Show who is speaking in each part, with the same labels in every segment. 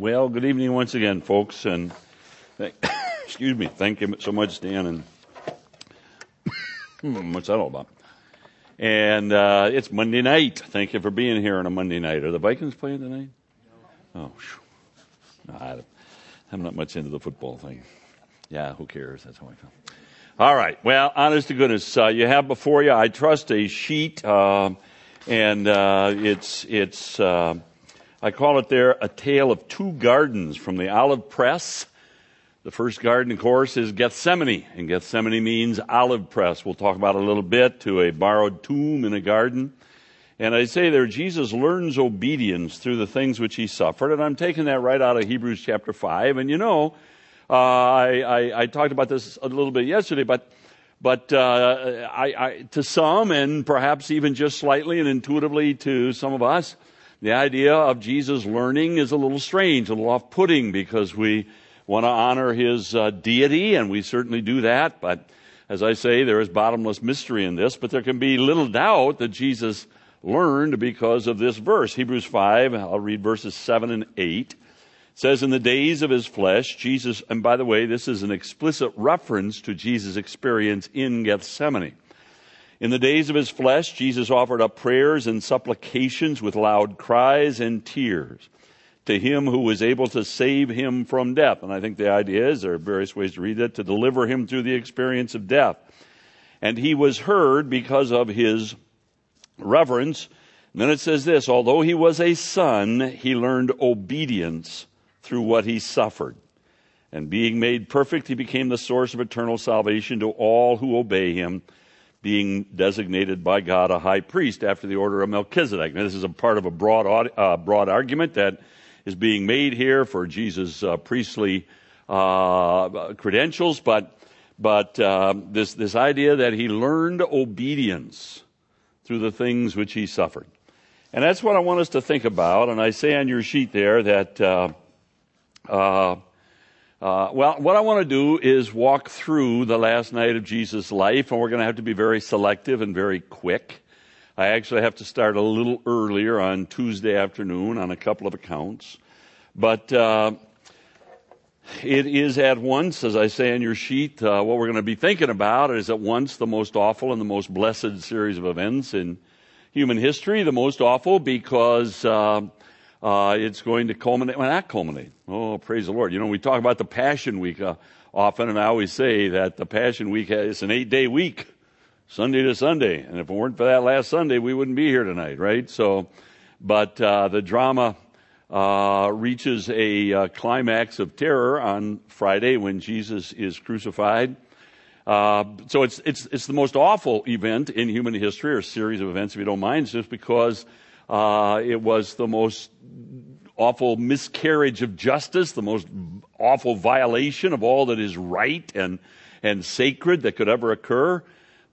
Speaker 1: Well, good evening once again, folks, and thank, excuse me. Thank you so much, Dan. And hmm, what's that all about? And uh, it's Monday night. Thank you for being here on a Monday night. Are the Vikings playing tonight? No. Oh, no, I'm not much into the football thing. Yeah, who cares? That's how I feel. All right. Well, honest to goodness, uh, you have before you, I trust, a sheet, uh, and uh, it's it's. I call it there a tale of two gardens from the olive press. The first garden, of course, is Gethsemane, and Gethsemane means olive press. We'll talk about a little bit to a borrowed tomb in a garden. And I say there, Jesus learns obedience through the things which he suffered, and I'm taking that right out of Hebrews chapter 5. And you know, uh, I, I, I, talked about this a little bit yesterday, but, but uh, I, to some, and perhaps even just slightly and intuitively to some of us, the idea of Jesus learning is a little strange, a little off putting, because we want to honor his uh, deity, and we certainly do that. But as I say, there is bottomless mystery in this, but there can be little doubt that Jesus learned because of this verse. Hebrews 5, I'll read verses 7 and 8 says in the days of his flesh, Jesus, and by the way, this is an explicit reference to Jesus' experience in Gethsemane. In the days of his flesh, Jesus offered up prayers and supplications with loud cries and tears to him who was able to save him from death. And I think the idea is, there are various ways to read it, to deliver him through the experience of death. And he was heard because of his reverence. And then it says this, although he was a son, he learned obedience through what he suffered. And being made perfect, he became the source of eternal salvation to all who obey him, being designated by God a high priest after the order of Melchizedek. Now, this is a part of a broad, uh, broad argument that is being made here for Jesus' uh, priestly uh, credentials, but, but uh, this, this idea that he learned obedience through the things which he suffered. And that's what I want us to think about. And I say on your sheet there that uh, uh, uh, well, what I want to do is walk through the last night of Jesus' life, and we're going to have to be very selective and very quick. I actually have to start a little earlier on Tuesday afternoon on a couple of accounts. But uh, it is at once, as I say on your sheet, uh, what we're going to be thinking about is at once the most awful and the most blessed series of events in human history. The most awful because uh, it's going to culminate, well, not culminate. Oh, praise the Lord. You know, we talk about the Passion Week uh, often, and I always say that the Passion Week is an eight day week, Sunday to Sunday. And if it weren't for that last Sunday, we wouldn't be here tonight, right? So, but uh, the drama uh, reaches a uh, climax of terror on Friday when Jesus is crucified. Uh, so it's, it's, it's the most awful event in human history, or series of events, if you don't mind, just because uh, it was the most awful miscarriage of justice, the most awful violation of all that is right and, and sacred that could ever occur.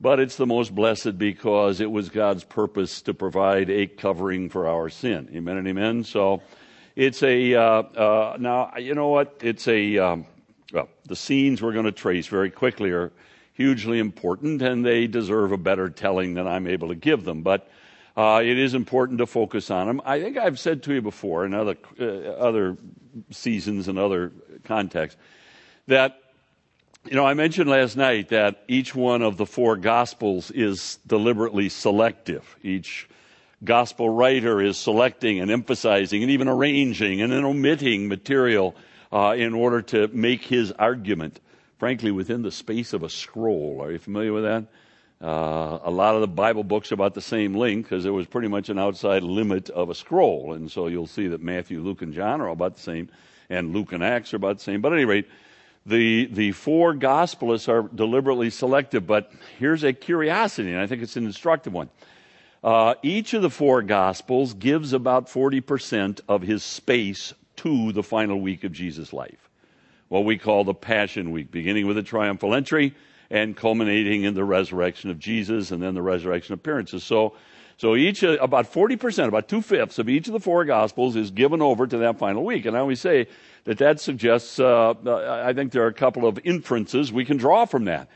Speaker 1: But it's the most blessed because it was God's purpose to provide a covering for our sin. Amen and amen. So it's a, uh, uh, now, you know what? It's a, um, well, the scenes we're going to trace very quickly are hugely important and they deserve a better telling than I'm able to give them. But uh, it is important to focus on them. I think I've said to you before in other, uh, other seasons and other contexts that, you know, I mentioned last night that each one of the four gospels is deliberately selective. Each gospel writer is selecting and emphasizing and even arranging and then omitting material uh, in order to make his argument, frankly, within the space of a scroll. Are you familiar with that? Uh, a lot of the Bible books are about the same length because there was pretty much an outside limit of a scroll. And so you'll see that Matthew, Luke, and John are about the same, and Luke and Acts are about the same. But at any rate, the, the four gospelists are deliberately selective. But here's a curiosity, and I think it's an instructive one. Uh, each of the four gospels gives about 40% of his space to the final week of Jesus' life. What we call the Passion Week, beginning with the triumphal entry and culminating in the resurrection of Jesus and then the resurrection appearances. So, so each, uh, about 40%, about two fifths of each of the four gospels is given over to that final week. And I always say that that suggests, uh, uh, I think there are a couple of inferences we can draw from that.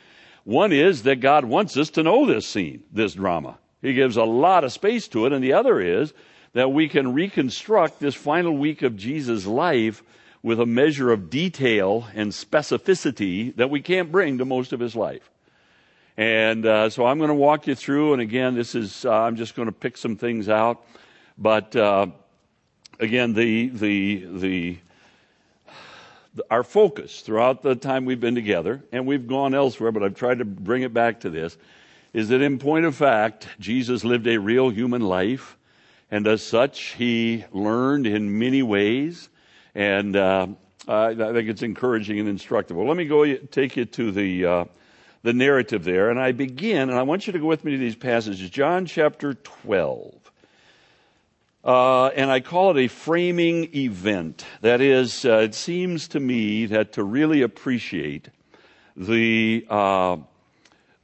Speaker 1: One is that God wants us to know this scene, this drama. He gives a lot of space to it. And the other is that we can reconstruct this final week of Jesus' life with a measure of detail and specificity that we can't bring to most of his life. And uh, so I'm going to walk you through, and again, this is uh, I'm just going to pick some things out, but uh, again, the the the our focus throughout the time we've been together, and we've gone elsewhere, but I've tried to bring it back to this, is that in point of fact, Jesus lived a real human life, and as such, he learned in many ways, and uh, I think it's encouraging and instructive. Well, let me go take you to the uh, the narrative there, and I begin, and I want you to go with me to these passages, John chapter twelve. Uh, and I call it a framing event. That is, uh, it seems to me that to really appreciate the, uh,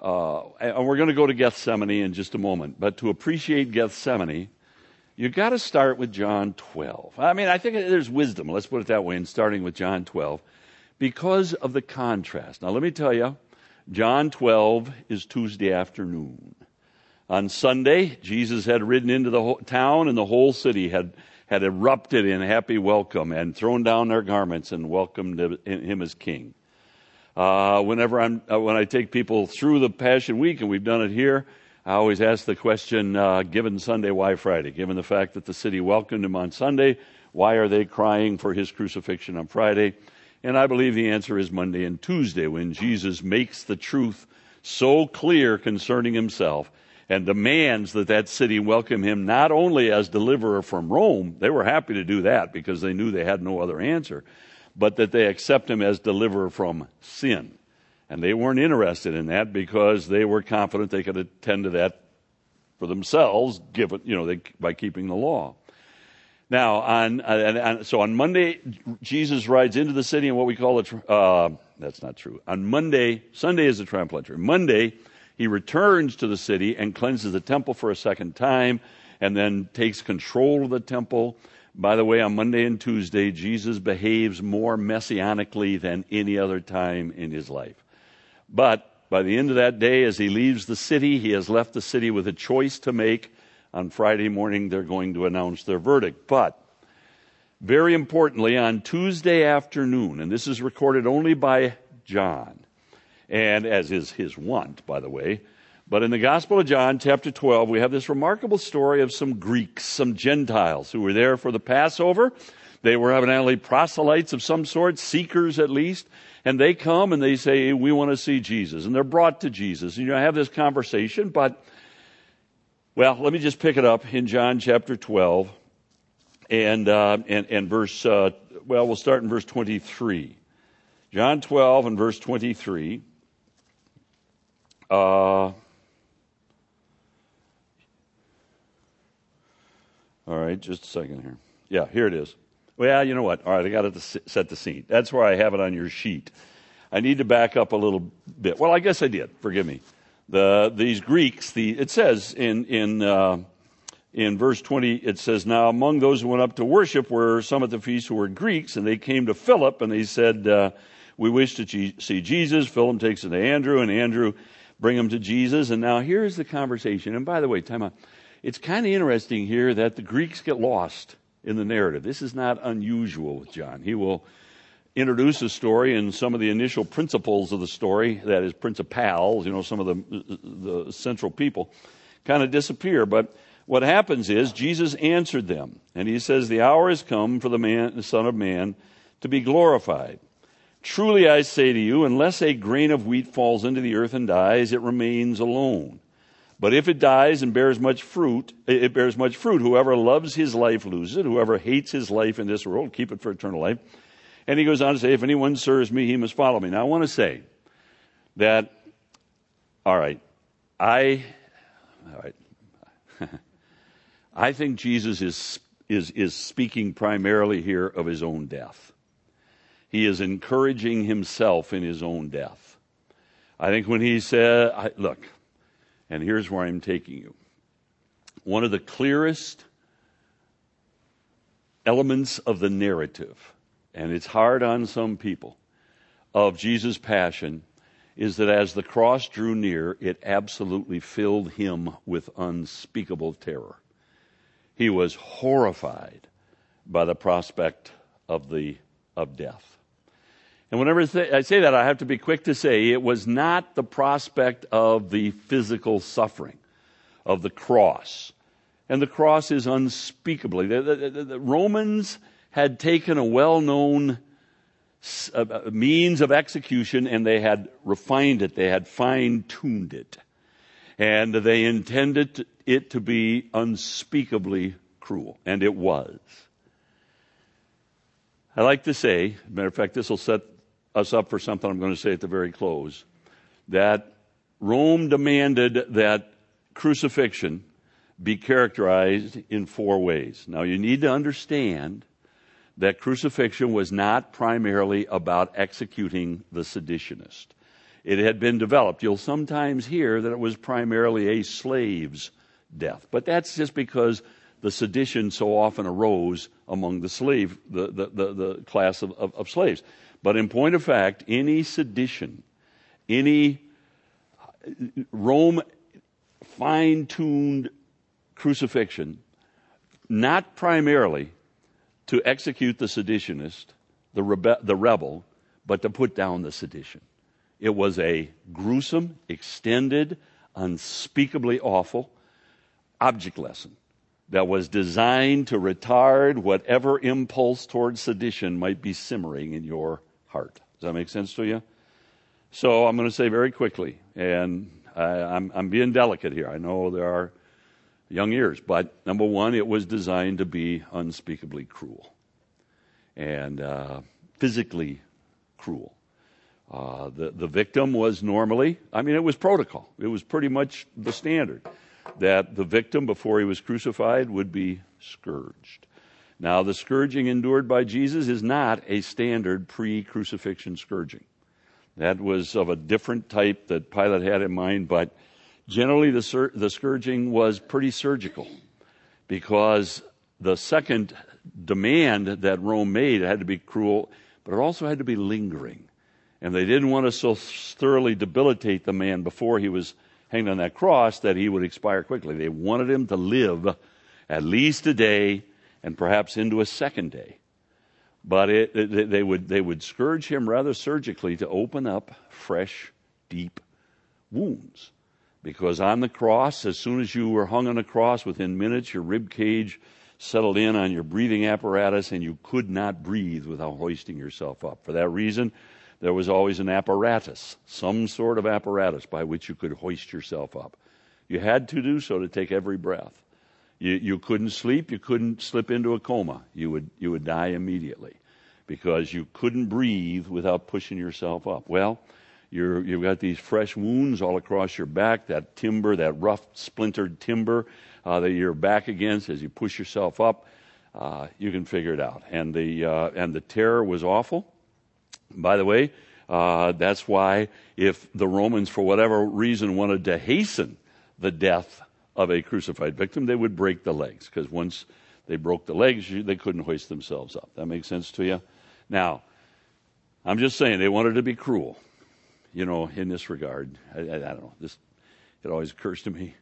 Speaker 1: uh and we're going to go to Gethsemane in just a moment, but to appreciate Gethsemane, you got to start with John 12. I mean, I think there's wisdom, let's put it that way, in starting with John 12 because of the contrast. Now, let me tell you, John 12 is Tuesday afternoon. On Sunday, Jesus had ridden into the town and the whole city had, had erupted in happy welcome and thrown down their garments and welcomed him as king. Uh, whenever I'm, uh, when I take people through the Passion Week, and we've done it here, I always ask the question, uh, given Sunday, why Friday? Given the fact that the city welcomed him on Sunday, why are they crying for his crucifixion on Friday? And I believe the answer is Monday and Tuesday when Jesus makes the truth so clear concerning himself and demands that that city welcome him not only as deliverer from Rome, they were happy to do that because they knew they had no other answer, but that they accept him as deliverer from sin. And they weren't interested in that because they were confident they could attend to that for themselves, given, you know, they, by keeping the law. Now, on, uh, so on Monday, Jesus rides into the city in what we call a, uh, that's not true. On Monday, Sunday is the triumphal entry. Monday, he returns to the city and cleanses the temple for a second time and then takes control of the temple. By the way, on Monday and Tuesday, Jesus behaves more messianically than any other time in his life. But by the end of that day, as he leaves the city, he has left the city with a choice to make. On Friday morning, they're going to announce their verdict. But very importantly, on Tuesday afternoon, and this is recorded only by John, and as is his wont, by the way. But in the Gospel of John, chapter 12, we have this remarkable story of some Greeks, some Gentiles who were there for the Passover. They were evidently proselytes of some sort, seekers at least, and they come and they say, We want to see Jesus. And they're brought to Jesus. And you know, have this conversation, but, well, let me just pick it up in John chapter 12 and, uh, and, and verse, uh, well, we'll start in verse 23. John 12 and verse 23. Uh, all right, just a second here. Yeah, here it is. Well, you know what? All right, I got to set the scene. That's where I have it on your sheet. I need to back up a little bit. Well, I guess I did. Forgive me. The these Greeks. The it says in in uh, in verse twenty. It says, "Now among those who went up to worship were some at the feast who were Greeks, and they came to Philip, and they said, uh, "We wish to see Jesus." Philip takes it to Andrew, and Andrew bring them to Jesus. And now here's the conversation. And by the way, time out. It's kind of interesting here that the Greeks get lost in the narrative. This is not unusual with John. He will introduce a story and some of the initial principles of the story, that is principals, you know, some of the, the central people, kind of disappear. But what happens is Jesus answered them, and he says, The hour has come for the man, the Son of Man, to be glorified. Truly I say to you, unless a grain of wheat falls into the earth and dies, it remains alone. But if it dies and bears much fruit, it bears much fruit. Whoever loves his life loses it. Whoever hates his life in this world, keep it for eternal life. And he goes on to say, if anyone serves me, he must follow me. Now I want to say that, all right, I, all right, I think Jesus is, is, is speaking primarily here of his own death. He is encouraging himself in his own death. I think when he said, I, look, and here's where I'm taking you. One of the clearest elements of the narrative, and it's hard on some people, of Jesus' passion is that as the cross drew near, it absolutely filled him with unspeakable terror. He was horrified by the prospect of the of death. And whenever I say that, I have to be quick to say it was not the prospect of the physical suffering of the cross. And the cross is unspeakably. The, the, the, the Romans had taken a well known uh, uh, means of execution and they had refined it, they had fine tuned it. And they intended it to be unspeakably cruel. And it was. I like to say, matter of fact, this will set us up for something I'm going to say at the very close, that Rome demanded that crucifixion be characterized in four ways. Now you need to understand that crucifixion was not primarily about executing the seditionist. It had been developed. You'll sometimes hear that it was primarily a slave's death, but that's just because the sedition so often arose among the slave, the, the, the, the class of, of, of, slaves. But in point of fact, any sedition, any Rome fine tuned crucifixion, not primarily to execute the seditionist, the, rebe- the rebel, but to put down the sedition. It was a gruesome, extended, unspeakably awful object lesson that was designed to retard whatever impulse towards sedition might be simmering in your heart. Does that make sense to you? So I'm going to say very quickly, and I, am I'm being delicate here. I know there are young ears, but number one, it was designed to be unspeakably cruel and uh, physically cruel. Uh, the, the victim was normally, I mean, it was protocol. It was pretty much the standard that the victim, before he was crucified, would be scourged. Now, the scourging endured by Jesus is not a standard pre crucifixion scourging. That was of a different type that Pilate had in mind, but generally the, sur- the scourging was pretty surgical because the second demand that Rome made had to be cruel, but it also had to be lingering. And they didn't want to so thoroughly debilitate the man before he was hanged on that cross that he would expire quickly. They wanted him to live at least a day and perhaps into a second day. But it, it, they, would, they would scourge him rather surgically to open up fresh, deep wounds. Because on the cross, as soon as you were hung on a cross, within minutes, your rib cage settled in on your breathing apparatus and you could not breathe without hoisting yourself up. For that reason, there was always an apparatus, some sort of apparatus by which you could hoist yourself up. You had to do so to take every breath. You, you couldn't sleep. You couldn't slip into a coma. You would, you would die immediately because you couldn't breathe without pushing yourself up. Well, you're, you've got these fresh wounds all across your back, that timber, that rough, splintered timber uh, that you're back against as you push yourself up. Uh, you can figure it out. And the, uh, and the terror was awful. By the way, uh, that's why if the Romans, for whatever reason, wanted to hasten the death of a crucified victim, they would break the legs because once they broke the legs, they couldn't hoist themselves up. That makes sense to you? Now, I'm just saying they wanted to be cruel, you know, in this regard. I, I, I don't know. This it always occurs to me.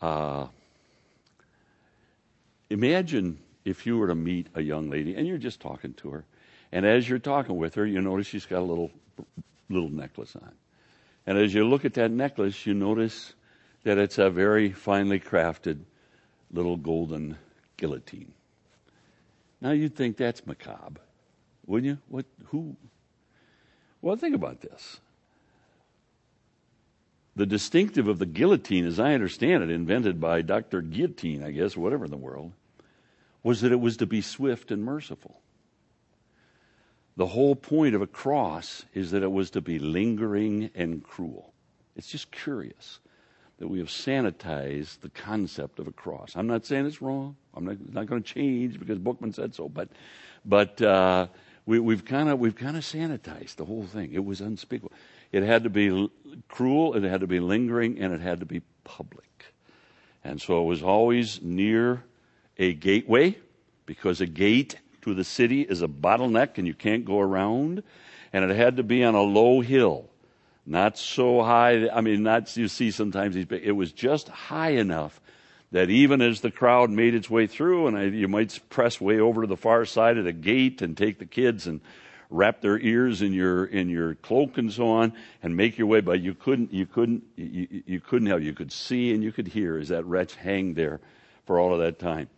Speaker 1: Uh, imagine if you were to meet a young lady and you're just talking to her, and as you're talking with her, you notice she's got a little little necklace on, and as you look at that necklace, you notice that it's a very finely crafted little golden guillotine. Now you'd think that's macabre, wouldn't you? What? Who? Well, think about this. The distinctive of the guillotine, as I understand it, invented by Dr. Guillotine, I guess, whatever in the world, was that it was to be swift and merciful. The whole point of a cross is that it was to be lingering and cruel. It's just curious that we have sanitized the concept of a cross. I'm not saying it's wrong. I'm not, not going to change because Bookman said so, but, but uh, we, we've kind of we've kind of sanitized the whole thing. It was unspeakable. It had to be l- cruel, it had to be lingering, and it had to be public. And so it was always near a gateway because a gate to the city is a bottleneck and you can't go around. And it had to be on a low hill not so high. I mean, not you see sometimes these. It was just high enough that even as the crowd made its way through, and I, you might press way over to the far side of the gate and take the kids and wrap their ears in your in your cloak and so on, and make your way. But you couldn't you couldn't you, you couldn't help. You could see and you could hear as that wretch hanged there for all of that time.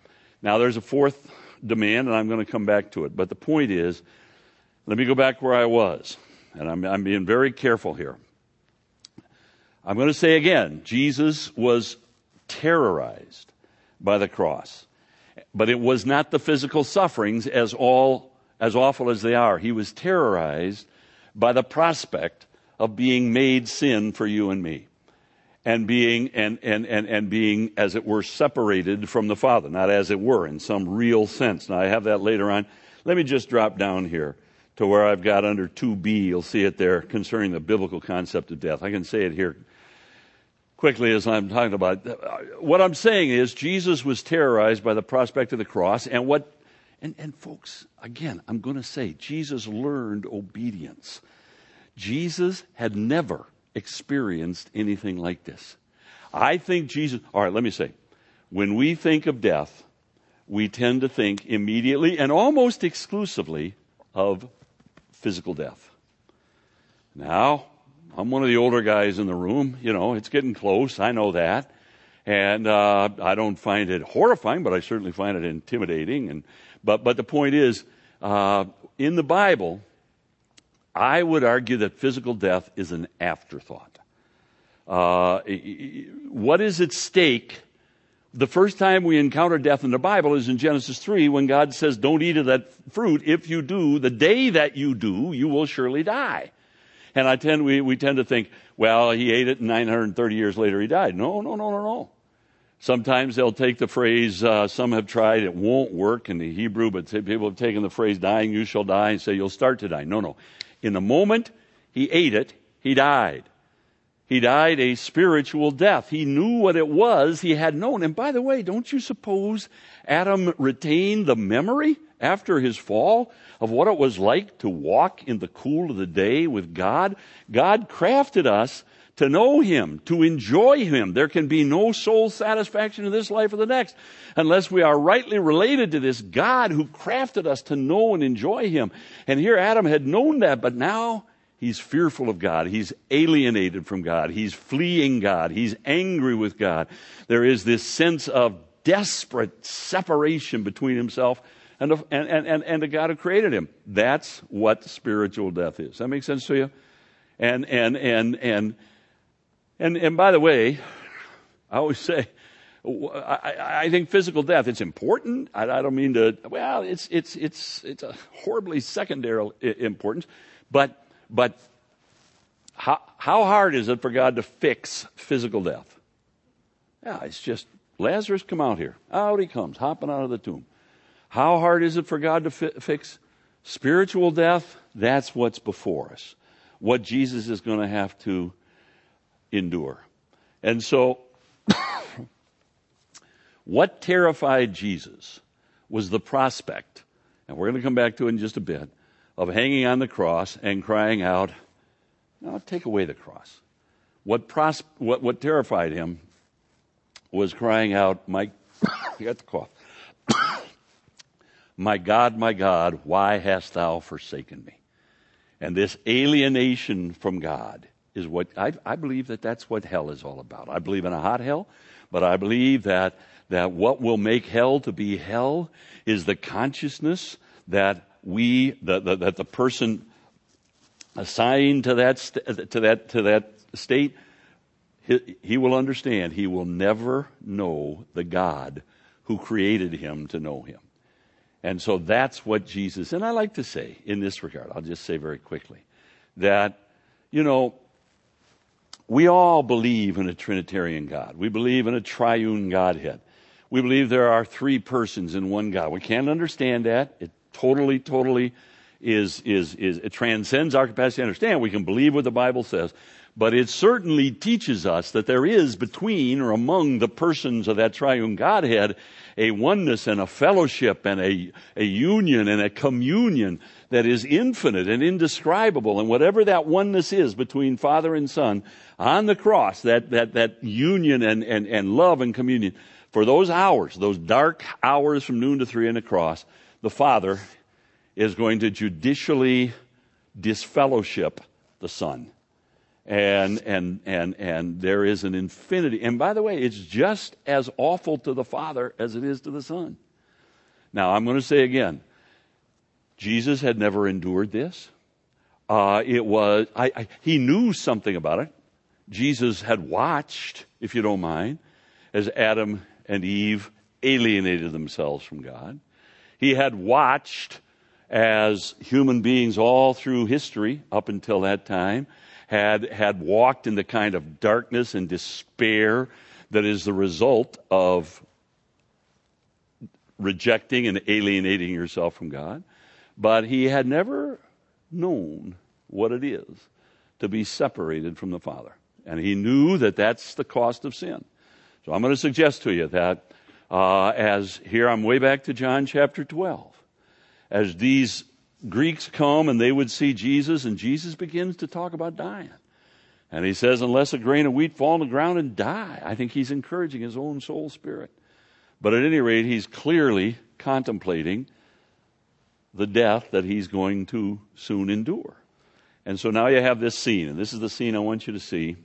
Speaker 1: Now there's a fourth demand, and I'm going to come back to it. But the point is, let me go back where I was, and I'm, I'm being very careful here. I'm going to say again, Jesus was terrorized by the cross. But it was not the physical sufferings as all, as awful as they are. He was terrorized by the prospect of being made sin for you and me. And being, and, and, and, and being, as it were, separated from the Father. Not as it were, in some real sense. Now I have that later on. Let me just drop down here to where I've got under 2b. You'll see it there concerning the biblical concept of death. I can say it here quickly as I'm talking about. Uh, what I'm saying is Jesus was terrorized by the prospect of the cross and what and, and folks, again, I'm going to say Jesus learned obedience. Jesus had never experienced anything like this. I think Jesus, all right, let me say, when we think of death, we tend to think immediately and almost exclusively of physical death. Now, I'm one of the older guys in the room. You know, it's getting close. I know that. And uh, I don't find it horrifying, but I certainly find it intimidating. And but but the point is, uh, in the Bible, I would argue that physical death is an afterthought. Uh, what is at stake? The first time we encounter death in the Bible is in Genesis 3 when God says, Don't eat of that fruit. If you do, the day that you do, you will surely die. And I tend, we, we tend to think, well, he ate it and 930 years later he died. No, no, no, no, no. Sometimes they'll take the phrase, uh, some have tried, it won't work in the Hebrew, but people have taken the phrase, dying you shall die, and say you'll start to die. No, no. In the moment he ate it, he died. He died a spiritual death. He knew what it was he had known. And by the way, don't you suppose Adam retained the memory after his fall of what it was like to walk in the cool of the day with God. God crafted us to know Him, to enjoy Him. There can be no soul satisfaction in this life or the next unless we are rightly related to this God who crafted us to know and enjoy Him. And here Adam had known that, but now he's fearful of God. He's alienated from God. He's fleeing God. He's angry with God. There is this sense of desperate separation between himself and the, and, and, and the God who created him. That's what spiritual death is. That makes sense to you? And, and, and, and, and, and by the way, I always say, I, I think physical death, it's important. I, I don't mean to, well, it's, it's, it's, it's a horribly secondary importance, but, but how, how hard is it for God to fix physical death? Yeah, it's just Lazarus, come out here. Out he comes, hopping out of the tomb. How hard is it for God to fi- fix spiritual death? That's what's before us. What Jesus is going to have to endure. And so, what terrified Jesus was the prospect, and we're going to come back to it in just a bit, of hanging on the cross and crying out, No, take away the cross. What, pros- what, what terrified him was crying out, My, got the cough. My God, my God, why hast thou forsaken me? And this alienation from God is what I, I, believe that that's what hell is all about. I believe in a hot hell, but I believe that that what will make hell to be hell is the consciousness that we the, that the person assigned to that st- to that to that state he, he will understand he will never know the God who created him to know him. And so that's what Jesus, and I like to say in this regard, I'll just say very quickly, that, you know, we all believe in a Trinitarian God. We believe in a triune Godhead. We believe there are three persons in one God. We can't understand that. It totally, totally is, is, is, it transcends our capacity to understand. We can believe what the Bible says, but it certainly teaches us that there is between or among the persons of that triune Godhead a oneness and a fellowship and a, a union and a communion that is infinite and indescribable. And whatever that oneness is between Father and Son on the cross, that, that, that union and, and, and love and communion, For those hours, those dark hours from noon to three on the cross, the Father is going to judicially disfellowship the Son. And, and, and, and there is an infinity. And by the way, it's just as awful to the Father as it is to the Son. Now, I'm going to say again, Jesus had never endured this. Uh, it was, I, I, he knew something about it. Jesus had watched, if you don't mind, as Adam and Eve alienated themselves from God. He had watched as human beings all through history up until that time had, had walked in the kind of darkness and despair that is the result of rejecting and alienating yourself from God. But he had never known what it is to be separated from the Father. And he knew that that's the cost of sin. So I'm going to suggest to you that uh, as here I'm way back to John chapter 12. As these Greeks come and they would see Jesus, and Jesus begins to talk about dying. And he says, unless a grain of wheat fall on the ground and die, I think he's encouraging his own soul spirit. But at any rate, he's clearly contemplating the death that he's going to soon endure. And so now you have this scene, and this is the scene I want you to see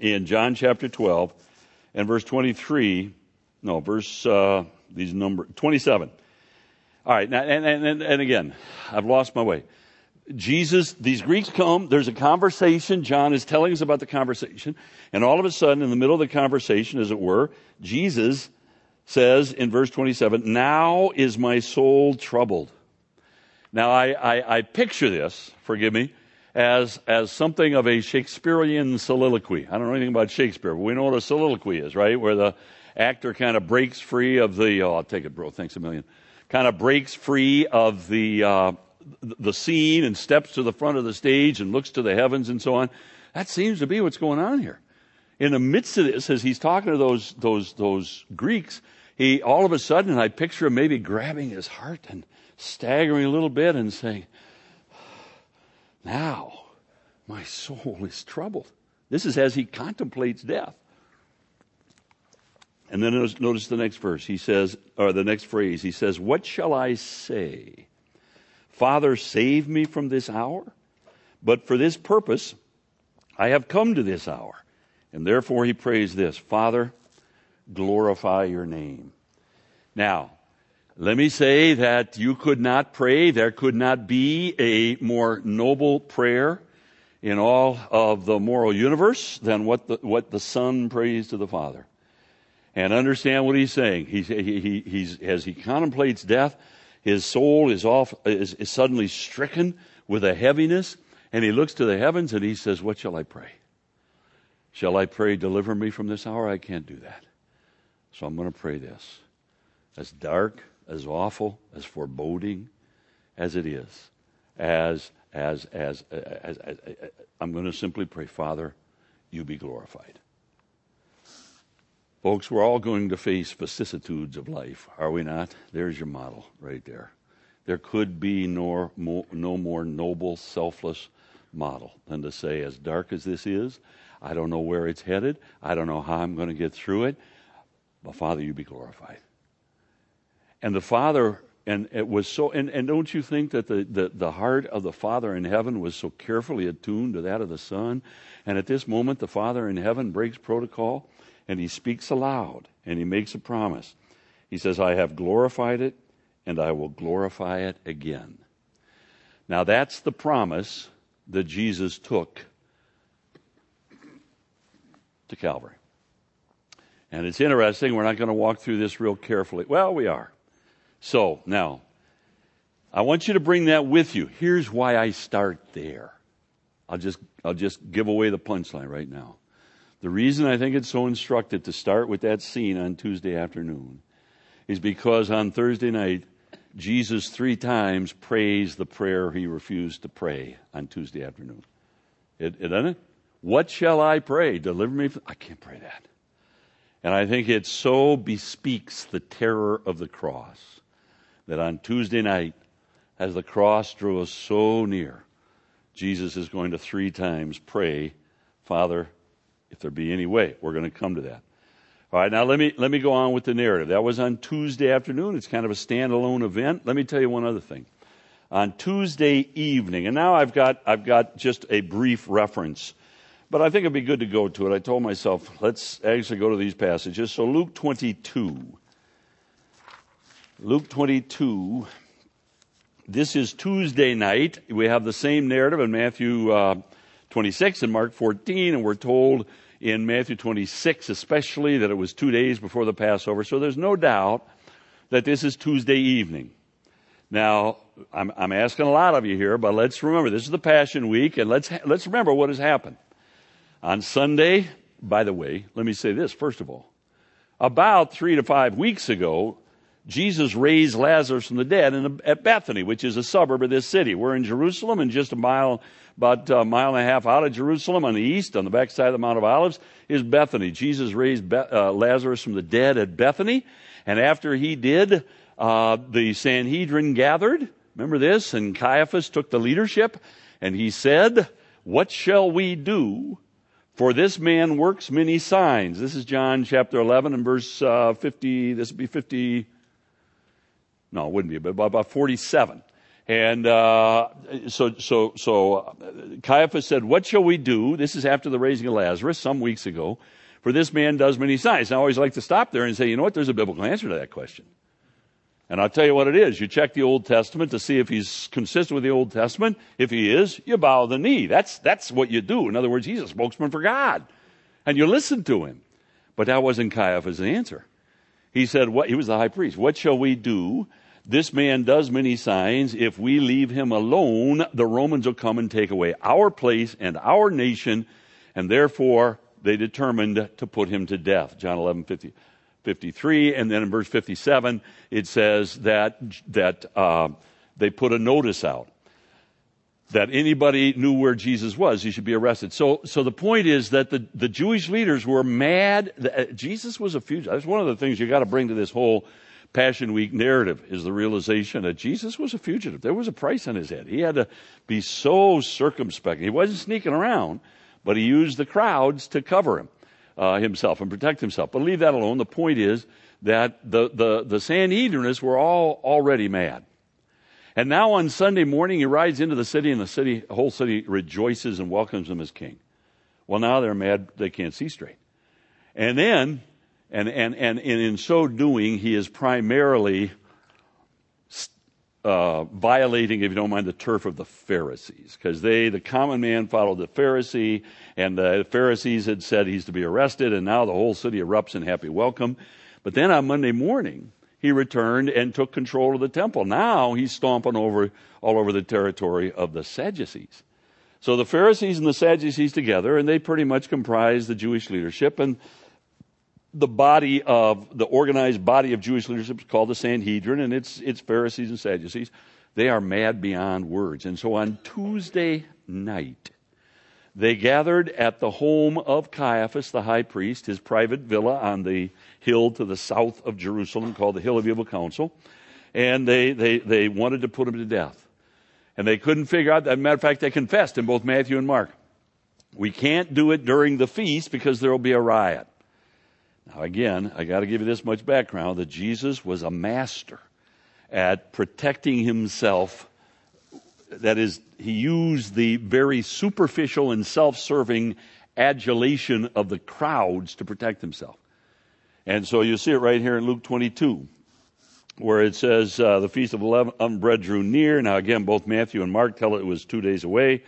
Speaker 1: in John chapter 12 and verse 23. No, verse, uh, these number, 27. All right, now, and, and, and again, I've lost my way. Jesus, these Greeks come, there's a conversation. John is telling us about the conversation. And all of a sudden, in the middle of the conversation, as it were, Jesus says in verse 27, Now is my soul troubled. Now, I, I, I picture this, forgive me, as, as something of a Shakespearean soliloquy. I don't know anything about Shakespeare, but we know what a soliloquy is, right? Where the actor kind of breaks free of the, oh, I'll take it, bro, thanks a million, kind of breaks free of the, uh, the scene and steps to the front of the stage and looks to the heavens and so on. That seems to be what's going on here. In the midst of this, as he's talking to those, those, those Greeks, he all of a sudden, I picture him maybe grabbing his heart and staggering a little bit and saying, Now my soul is troubled. This is as he contemplates death. And then notice the next verse. He says, or the next phrase, he says, What shall I say? Father, save me from this hour? But for this purpose, I have come to this hour. And therefore he prays this Father, glorify your name. Now, let me say that you could not pray, there could not be a more noble prayer in all of the moral universe than what the, what the Son prays to the Father. And understand what he's saying. He, he, as he contemplates death, his soul is, off, is, is suddenly stricken with a heaviness, and he looks to the heavens and he says, What shall I pray? Shall I pray, deliver me from this hour? I can't do that. So I'm going to pray this. As dark, as awful, as foreboding as it is, as, as, as, as I'm going to simply pray, Father, you be glorified. Folks, we're all going to face vicissitudes of life, are we not? There's your model right there. There could be no, no more noble, selfless model than to say, as dark as this is, I don't know where it's headed. I don't know how I'm going to get through it. But Father, you be glorified. And the Father, and it was so, and, and don't you think that the, the, the heart of the Father in heaven was so carefully attuned to that of the Son? And at this moment, the Father in heaven breaks protocol and he speaks aloud and he makes a promise. He says, I have glorified it and I will glorify it again. Now that's the promise that Jesus took to Calvary. And it's interesting, we're not going to walk through this real carefully. Well, we are. So, now, I want you to bring that with you. Here's why I start there. I'll just, I'll just give away the punchline right now. The reason I think it's so instructive to start with that scene on Tuesday afternoon is because on Thursday night, Jesus three times prays the prayer he refused to pray on Tuesday afternoon. It, it doesn't it? What shall I pray? Deliver me from. I can't pray that. And I think it so bespeaks the terror of the cross that on Tuesday night, as the cross drew us so near, Jesus is going to three times pray, Father, if there be any way. We're going to come to that. All right, now let me, let me go on with the narrative. That was on Tuesday afternoon. It's kind of a standalone event. Let me tell you one other thing. On Tuesday evening, and now I've got, I've got just a brief reference, but I think it'd be good to go to it. I told myself, let's actually go to these passages. So Luke 22. Luke 22. This is Tuesday night. We have the same narrative in Matthew uh, 26 and Mark 14, and we're told in Matthew 26 especially that it was two days before the Passover. So there's no doubt that this is Tuesday evening. Now, I'm, I'm asking a lot of you here, but let's remember this is the Passion Week, and let's, let's remember what has happened. On Sunday, by the way, let me say this first of all. About three to five weeks ago, Jesus raised Lazarus from the dead in, at Bethany, which is a suburb of this city. We're in Jerusalem and just a mile about a mile and a half out of Jerusalem on the east, on the backside of the Mount of Olives, is Bethany. Jesus raised Be- uh, Lazarus from the dead at Bethany. And after he did, uh, the Sanhedrin gathered. Remember this? And Caiaphas took the leadership and he said, What shall we do? For this man works many signs. This is John chapter 11 and verse uh, 50. This would be 50. No, it wouldn't be, but about 47. And uh, so, so, so Caiaphas said, "What shall we do?" This is after the raising of Lazarus, some weeks ago. For this man does many signs. I always like to stop there and say, you know what? There's a biblical answer to that question. And I'll tell you what it is. You check the Old Testament to see if he's consistent with the Old Testament. If he is, you bow the knee. That's, that's what you do. In other words, he's a spokesman for God. And you listen to him. But that wasn't Caiaphas' answer. He said, what, he was the high priest. What shall we do? This man does many signs. If we leave him alone, the Romans will come and take away our place and our nation, and therefore they determined to put him to death. John 11, 50, 53. And then in verse 57, it says that, that uh, they put a notice out that anybody knew where Jesus was, he should be arrested. So, so the point is that the, the Jewish leaders were mad. That Jesus was a fugitive. That's one of the things you got to bring to this whole Passion Week narrative is the realization that Jesus was a fugitive. There was a price on his head. He had to be so circumspect. He wasn't sneaking around, but he used the crowds to cover him, uh, himself and protect himself. But leave that alone. The point is that the, the, the Sanhedrinists were all already mad. And now on Sunday morning, he rides into the city and the city, the whole city rejoices and welcomes him as king. Well, now they're mad. They can't see straight. And then and, and, and, in so doing, he is primarily uh, violating, if you don't mind, the turf of the Pharisees. Because they, the common man, followed the Pharisee, and the Pharisees had said he's to be arrested, and now the whole city erupts in happy welcome. But then on Monday morning, he returned and took control of the temple. Now he's stomping over all over the territory of the Sadducees. So the Pharisees and the Sadducees together, and they pretty much comprise the Jewish leadership, and the body of the organized body of Jewish leadership is called the Sanhedrin, and it's it's Pharisees and Sadducees. They are mad beyond words. And so on Tuesday night, they gathered at the home of Caiaphas, the high priest, his private villa on the hill to the south of Jerusalem called the Hill of Evil Counsel. And they, they, they wanted to put him to death. And they couldn't figure out, a matter of fact, they confessed in both Matthew and Mark. We can't do it during the feast because there will be a riot. Now, again, I got to give you this much background that Jesus was a master at protecting himself. That is, he used the very superficial and self serving adulation of the crowds to protect himself. And so you see it right here in Luke 22, where it says, uh, the feast of unleavened drew near. Now, again, both Matthew and Mark tell it was two days away.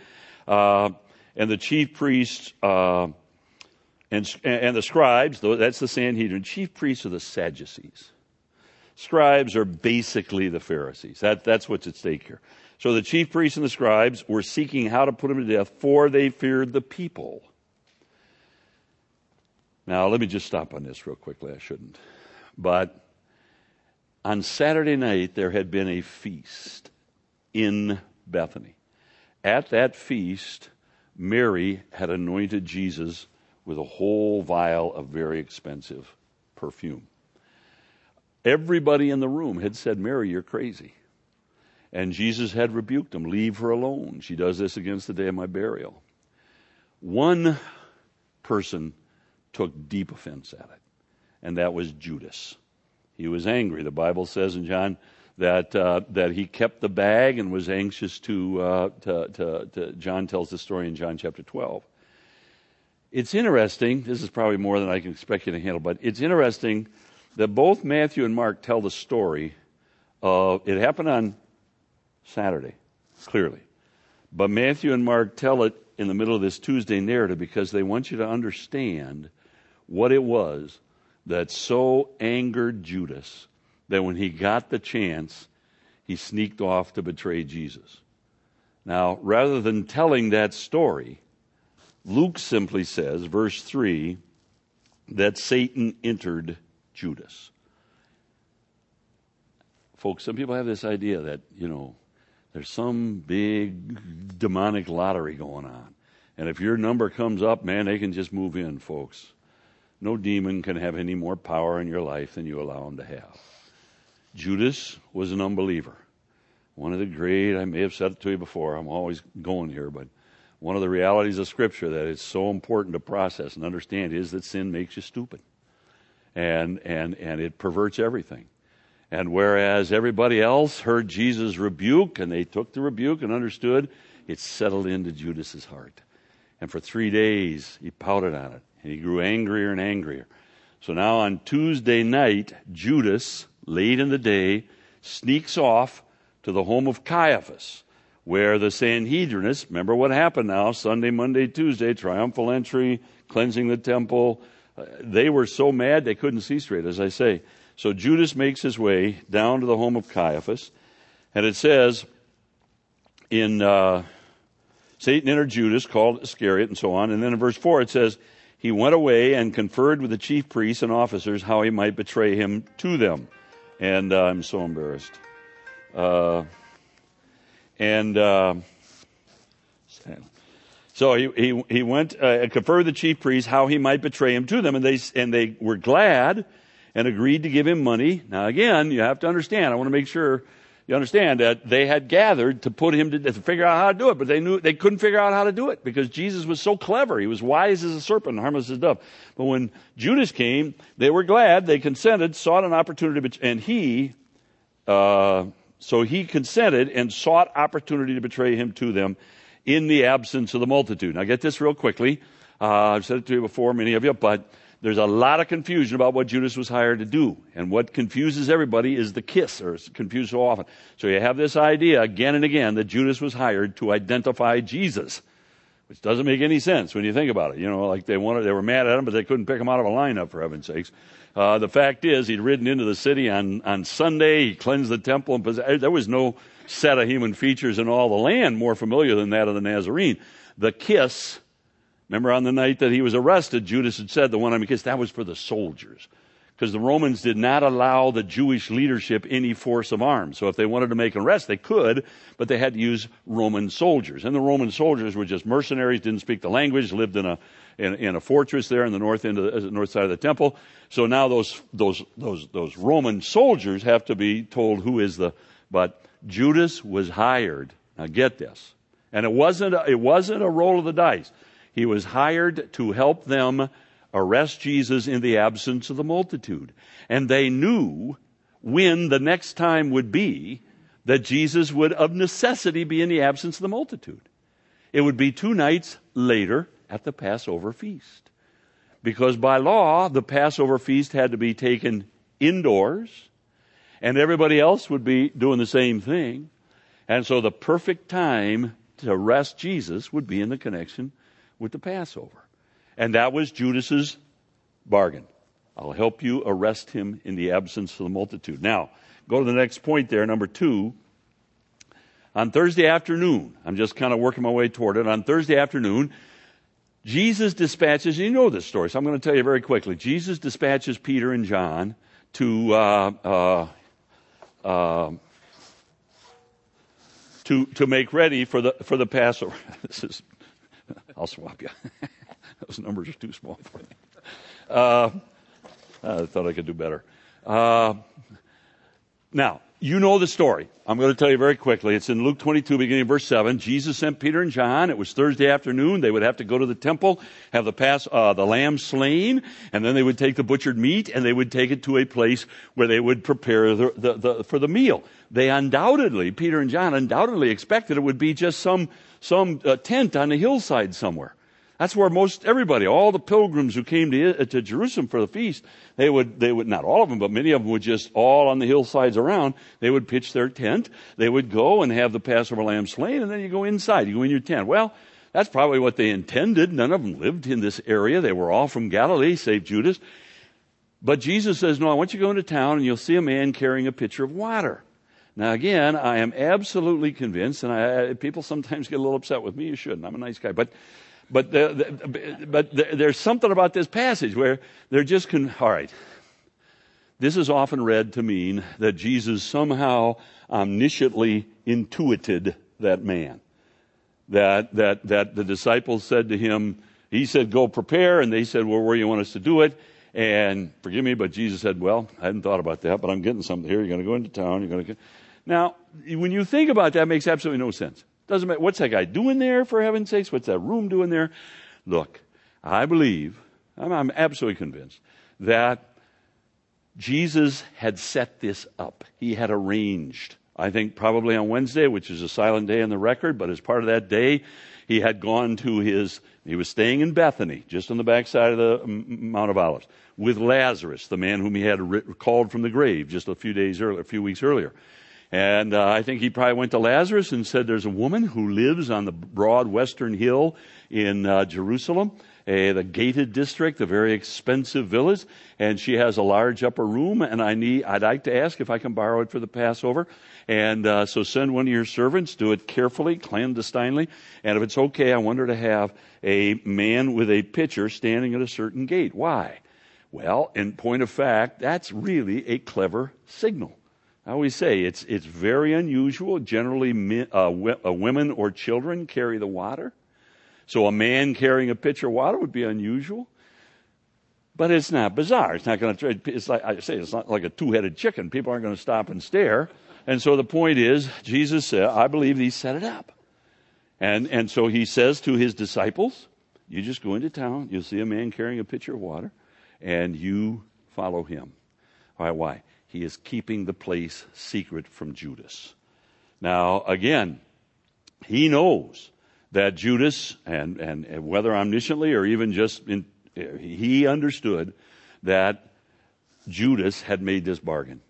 Speaker 1: Uh, and the chief priests, uh, and, and the scribes, that's the Sanhedrin, chief priests are the Sadducees. Scribes are basically the Pharisees. That, that's what's at stake here. So the chief priests and the scribes were seeking how to put him to death, for they feared the people. Now, let me just stop on this real quickly. I shouldn't. But on Saturday night, there had been a feast in Bethany. At that feast, Mary had anointed Jesus with a whole vial of very expensive perfume. Everybody in the room had said, Mary, you're crazy. And Jesus had rebuked them, leave her alone. She does this against the day of my burial. One person took deep offense at it. and that was Judas. He was angry. The Bible says in John that uh, that he kept the bag and was anxious to, uh, to, to, to. John tells the story in John chapter 12. It's interesting. This is probably more than I can expect you to handle, but it's interesting that both Matthew and Mark tell the story of it happened on Saturday, clearly, but Matthew and Mark tell it in the middle of this Tuesday narrative because they want you to understand what it was that so angered Judas that when he got the chance, he sneaked off to betray Jesus. Now, rather than telling that story, Luke simply says, verse 3, that Satan entered Judas. Folks, some people have this idea that, you know, there's some big demonic lottery going on. And if your number comes up, man, they can just move in, folks. No demon can have any more power in your life than you allow him to have. Judas was an unbeliever. One of the great, I may have said it to you before, I'm always going here, but one of the realities of Scripture that is so important to process and understand is that sin makes you stupid. And, and, and it perverts everything. And whereas everybody else heard Jesus' rebuke and they took the rebuke and understood, it settled into Judas's heart. And for three days, he pouted on it. And he grew angrier and angrier. So now on Tuesday night, Judas, late in the day, sneaks off to the home of Caiaphas, where the Sanhedrinists, remember what happened now, Sunday, Monday, Tuesday, triumphal entry, cleansing the temple. Uh, they were so mad they couldn't see straight, as I say. So Judas makes his way down to the home of Caiaphas, and it says in uh, Satan entered Judas, called Iscariot, and so on. And then in verse 4 it says, he went away and conferred with the chief priests and officers how he might betray him to them. And uh, I'm so embarrassed. Uh, and uh, so he, he, he went uh, and conferred with the chief priests how he might betray him to them. And they, and they were glad and agreed to give him money. Now, again, you have to understand, I want to make sure you understand that they had gathered to put him to, to figure out how to do it, but they knew they couldn't figure out how to do it because Jesus was so clever. He was wise as a serpent and harmless as a dove. But when Judas came, they were glad. They consented, sought an opportunity, and he, uh, so he consented and sought opportunity to betray him to them in the absence of the multitude. Now get this real quickly. Uh, I've said it to you before, many of you, but there's a lot of confusion about what Judas was hired to do. And what confuses everybody is the kiss, or it's confused so often. So you have this idea again and again that Judas was hired to identify Jesus, which doesn't make any sense when you think about it. You know, like they wanted, they were mad at him, but they couldn't pick him out of a lineup, for heaven's sakes. Uh, the fact is, he'd ridden into the city on, on Sunday, he cleansed the temple, and there was no set of human features in all the land more familiar than that of the Nazarene. The kiss Remember on the night that he was arrested, Judas had said, the one I kissed, that was for the soldiers. Because the Romans did not allow the Jewish leadership any force of arms. So if they wanted to make an arrest, they could, but they had to use Roman soldiers. And the Roman soldiers were just mercenaries, didn't speak the language, lived in a, in, in a fortress there in the north end of the, uh, north side of the temple. So now those, those, those, those Roman soldiers have to be told who is the, but Judas was hired. Now get this. And it wasn't, a, it wasn't a roll of the dice. He was hired to help them arrest Jesus in the absence of the multitude. And they knew when the next time would be that Jesus would of necessity be in the absence of the multitude. It would be two nights later at the Passover feast. Because by law, the Passover feast had to be taken indoors, and everybody else would be doing the same thing. And so the perfect time to arrest Jesus would be in the connection with the Passover. And that was Judas's bargain. I'll help you arrest him in the absence of the multitude. Now, go to the next point there, number two. On Thursday afternoon, I'm just kind of working my way toward it. On Thursday afternoon, Jesus dispatches, you know this story, so I'm going to tell you very quickly. Jesus dispatches Peter and John to, uh, uh, uh, to, to make ready for the, for the Passover. this is I'll swap you. Those numbers are too small for me. Uh, I thought I could do better. Uh, now, you know the story. I'm going to tell you very quickly. It's in Luke 22, beginning verse 7. Jesus sent Peter and John. It was Thursday afternoon. They would have to go to the temple, have the pass, uh, the lamb slain, and then they would take the butchered meat and they would take it to a place where they would prepare the, the, the, for the meal. They undoubtedly, Peter and John undoubtedly expected it would be just some, some uh, tent on a hillside somewhere. That's where most everybody, all the pilgrims who came to, to Jerusalem for the feast, they would, they would, not all of them, but many of them would just all on the hillsides around, they would pitch their tent. They would go and have the Passover lamb slain, and then you go inside. You go in your tent. Well, that's probably what they intended. None of them lived in this area. They were all from Galilee, save Judas. But Jesus says, no, I want you to go into town and you'll see a man carrying a pitcher of water. Now again, I am absolutely convinced, and I, people sometimes get a little upset with me. You shouldn't. I'm a nice guy. But but, the, the, but the, there's something about this passage where they're just, con- all right. This is often read to mean that Jesus somehow omnisciently intuited that man. That, that, that the disciples said to him, he said, go prepare. And they said, well, where do you want us to do it? And forgive me, but Jesus said, well, I hadn't thought about that, but I'm getting something here. You're going to go into town. You're going to. Now, when you think about that, it makes absolutely no sense. Doesn't matter. What's that guy doing there, for heaven's sakes? What's that room doing there? Look, I believe, I'm, I'm absolutely convinced, that Jesus had set this up. He had arranged. I think probably on Wednesday, which is a silent day in the record, but as part of that day, he had gone to his, he was staying in Bethany, just on the backside of the Mount of Olives, with Lazarus, the man whom he had called from the grave just a few days earlier, a few weeks earlier. And uh, I think he probably went to Lazarus and said, There's a woman who lives on the broad western hill in uh, Jerusalem, uh, the gated district, a very expensive village, and she has a large upper room. And I need, I'd like to ask if I can borrow it for the Passover. And uh, so send one of your servants, do it carefully, clandestinely. And if it's okay, I want her to have a man with a pitcher standing at a certain gate. Why? Well, in point of fact, that's really a clever signal. I always say it's, it's very unusual. Generally, uh, uh, women or children carry the water. So a man carrying a pitcher of water would be unusual. But it's not bizarre. It's not going to, it's like I say, it's not like a two headed chicken. People aren't going to stop and stare. And so the point is, Jesus said, I believe he set it up. And, and so he says to his disciples, you just go into town, you'll see a man carrying a pitcher of water, and you follow him. Why? Why? He is keeping the place secret from Judas. Now, again, he knows that Judas, and, and, and whether omnisciently or even just in, he understood that Judas had made this bargain.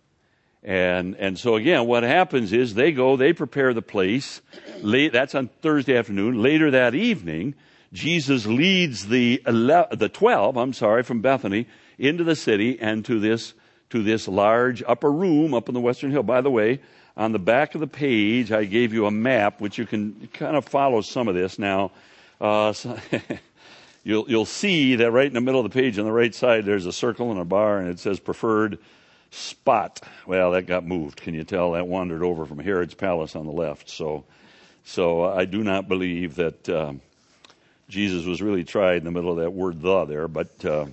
Speaker 1: And, and so again, what happens is they go, they prepare the place. Late, that's on Thursday afternoon. Later that evening, Jesus leads the, 11, the 12, I'm sorry, from Bethany into the city and to this to this large upper room up on the Western Hill. By the way, on the back of the page, I gave you a map, which you can kind of follow some of this. Now, uh, so you'll, you'll see that right in the middle of the page on the right side, there's a circle and a bar, and it says preferred spot. Well, that got moved. Can you tell? That wandered over from Herod's palace on the left. So, so I do not believe that um, Jesus was really tried in the middle of that word "the" there, but. Uh,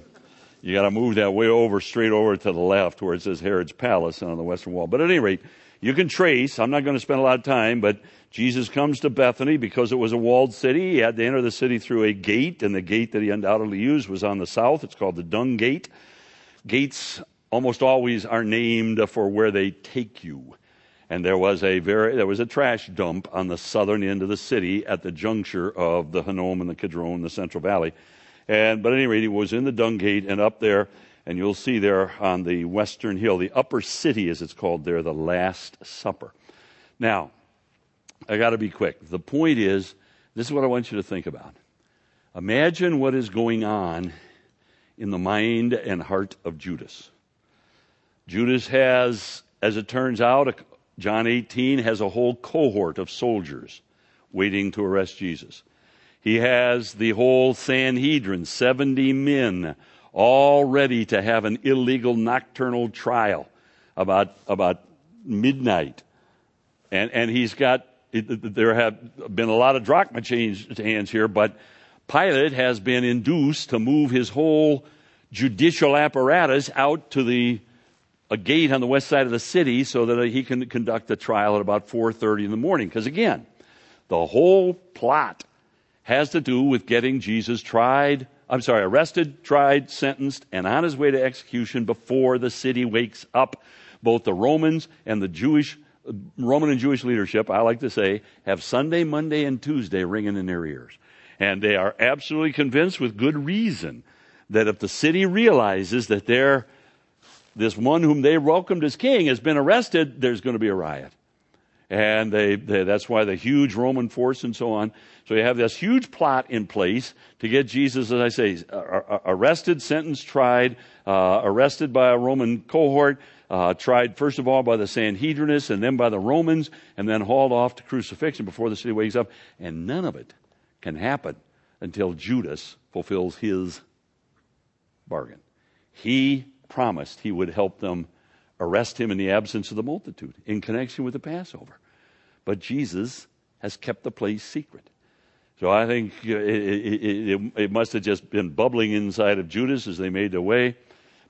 Speaker 1: you got to move that way over, straight over to the left where it says Herod's Palace on the western wall. But at any rate, you can trace, I'm not going to spend a lot of time, but Jesus comes to Bethany because it was a walled city. He had to enter the city through a gate, and the gate that he undoubtedly used was on the south. It's called the Dung Gate. Gates almost always are named for where they take you. And there was a very, there was a trash dump on the southern end of the city at the juncture of the Hinnom and the Kidron, the Central Valley. And, but at any rate, he was in the dung gate and up there, and you'll see there on the western hill, the upper city, as it's called there, the Last Supper. Now, I got to be quick. The point is, this is what I want you to think about. Imagine what is going on in the mind and heart of Judas. Judas has, as it turns out, John 18 has a whole cohort of soldiers waiting to arrest Jesus. He has the whole Sanhedrin, 70 men, all ready to have an illegal nocturnal trial about, about midnight. And, and he's got, there have been a lot of drachma changed hands here, but Pilate has been induced to move his whole judicial apparatus out to the a gate on the west side of the city so that he can conduct the trial at about 4.30 in the morning. Because again, the whole plot has to do with getting Jesus tried, I'm sorry, arrested, tried, sentenced, and on his way to execution before the city wakes up. Both the Romans and the Jewish, Roman and Jewish leadership, I like to say, have Sunday, Monday, and Tuesday ringing in their ears. And they are absolutely convinced with good reason that if the city realizes that they're, this one whom they welcomed as king has been arrested, there's going to be a riot. And they, they, that's why the huge Roman force and so on. So you have this huge plot in place to get Jesus, as I say, arrested, sentenced, tried, uh, arrested by a Roman cohort, uh, tried first of all by the Sanhedrinists and then by the Romans, and then hauled off to crucifixion before the city wakes up. And none of it can happen until Judas fulfills his bargain. He promised he would help them arrest him in the absence of the multitude in connection with the Passover. But Jesus has kept the place secret. So I think it, it, it, it, must have just been bubbling inside of Judas as they made their way.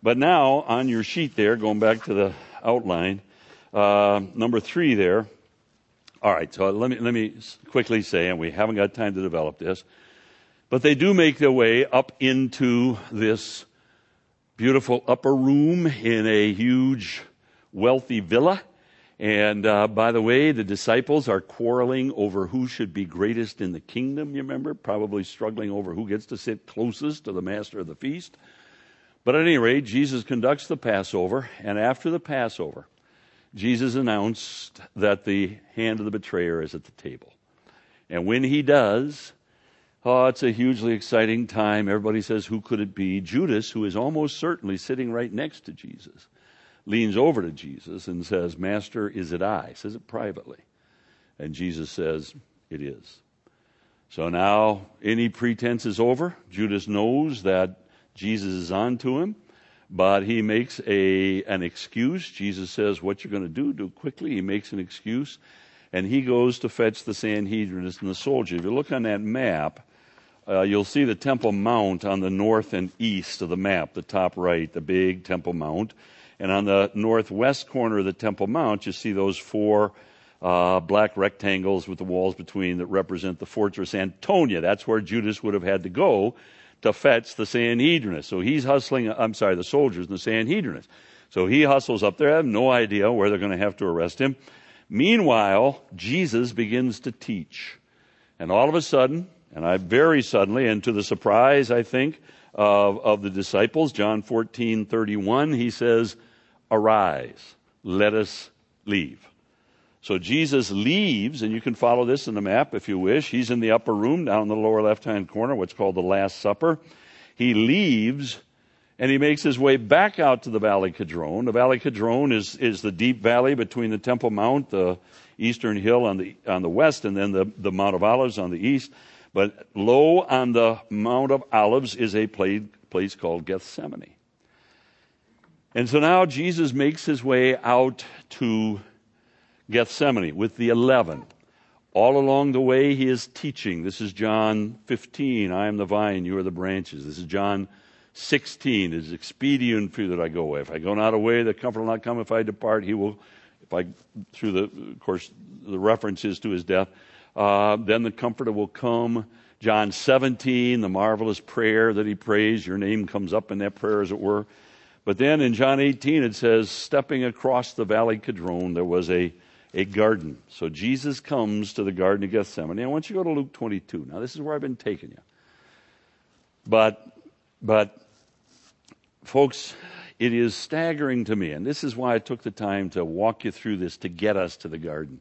Speaker 1: But now, on your sheet there, going back to the outline, uh, number three there. All right, so let me, let me quickly say, and we haven't got time to develop this, but they do make their way up into this beautiful upper room in a huge, wealthy villa. And uh, by the way, the disciples are quarreling over who should be greatest in the kingdom, you remember? Probably struggling over who gets to sit closest to the master of the feast. But at any rate, Jesus conducts the Passover, and after the Passover, Jesus announced that the hand of the betrayer is at the table. And when he does, Oh, it's a hugely exciting time. Everybody says, Who could it be? Judas, who is almost certainly sitting right next to Jesus, leans over to Jesus and says, Master, is it I? Says it privately. And Jesus says, It is. So now any pretense is over. Judas knows that Jesus is on to him, but he makes a, an excuse. Jesus says, What you're going to do, do quickly. He makes an excuse, and he goes to fetch the Sanhedrin and the soldiers. If you look on that map, uh, you'll see the Temple Mount on the north and east of the map, the top right, the big Temple Mount. And on the northwest corner of the Temple Mount, you see those four uh, black rectangles with the walls between that represent the fortress Antonia. That's where Judas would have had to go to fetch the Sanhedrin. So he's hustling, I'm sorry, the soldiers and the Sanhedrin. So he hustles up there. I have no idea where they're going to have to arrest him. Meanwhile, Jesus begins to teach. And all of a sudden, and I very suddenly, and to the surprise, I think, of, of the disciples, John 14, 31, he says, Arise, let us leave. So Jesus leaves, and you can follow this in the map if you wish. He's in the upper room down in the lower left hand corner, what's called the Last Supper. He leaves and he makes his way back out to the Valley Kidron. The Valley Kidron is, is the deep valley between the Temple Mount, the eastern hill on the, on the west, and then the, the Mount of Olives on the east. But lo, on the Mount of Olives is a place called Gethsemane. And so now Jesus makes his way out to Gethsemane with the eleven. All along the way, he is teaching. This is John 15. I am the vine, you are the branches. This is John 16. It is expedient for you that I go away. If I go not away, the comfort will not come. If I depart, he will, if I, through the, of course, the references to his death, uh, then the Comforter will come. John 17, the marvelous prayer that he prays, your name comes up in that prayer, as it were. But then in John 18, it says, stepping across the valley Kidron, there was a, a garden. So Jesus comes to the Garden of Gethsemane. I want you to go to Luke 22. Now, this is where I've been taking you. But, but, folks, it is staggering to me, and this is why I took the time to walk you through this to get us to the garden.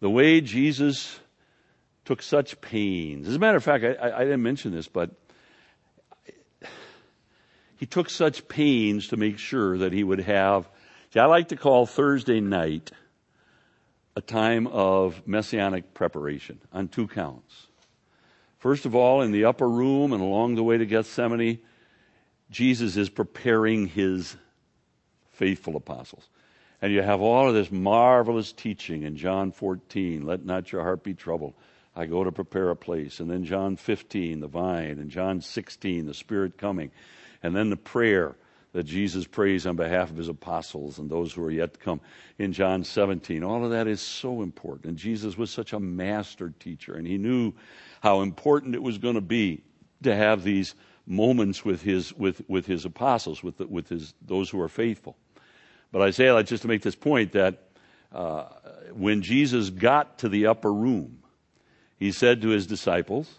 Speaker 1: The way Jesus took such pains. As a matter of fact, I, I didn't mention this, but he took such pains to make sure that he would have. See, I like to call Thursday night a time of messianic preparation on two counts. First of all, in the upper room and along the way to Gethsemane, Jesus is preparing his faithful apostles. And you have all of this marvelous teaching in John 14, let not your heart be troubled. I go to prepare a place. And then John 15, the vine, and John 16, the Spirit coming. And then the prayer that Jesus prays on behalf of his apostles and those who are yet to come in John 17. All of that is so important. And Jesus was such a master teacher, and he knew how important it was going to be to have these moments with his, with, with his apostles, with, the, with his, those who are faithful. But I say that just to make this point that uh, when Jesus got to the upper room, he said to his disciples,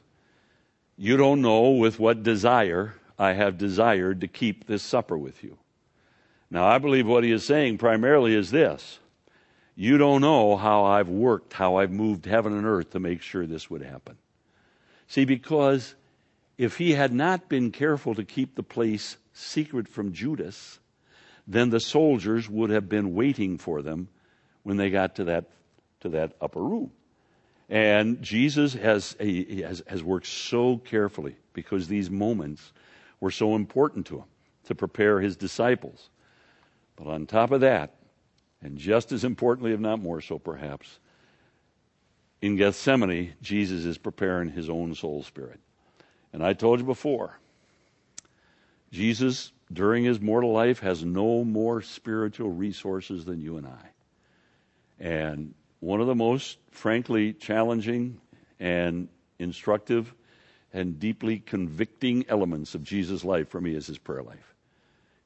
Speaker 1: You don't know with what desire I have desired to keep this supper with you. Now, I believe what he is saying primarily is this You don't know how I've worked, how I've moved heaven and earth to make sure this would happen. See, because if he had not been careful to keep the place secret from Judas, then the soldiers would have been waiting for them when they got to that, to that upper room. And Jesus has, has, has worked so carefully because these moments were so important to him to prepare his disciples. But on top of that, and just as importantly, if not more so perhaps, in Gethsemane, Jesus is preparing his own soul spirit. And I told you before, Jesus, during his mortal life, has no more spiritual resources than you and I. And one of the most, frankly, challenging and instructive and deeply convicting elements of Jesus' life for me is his prayer life.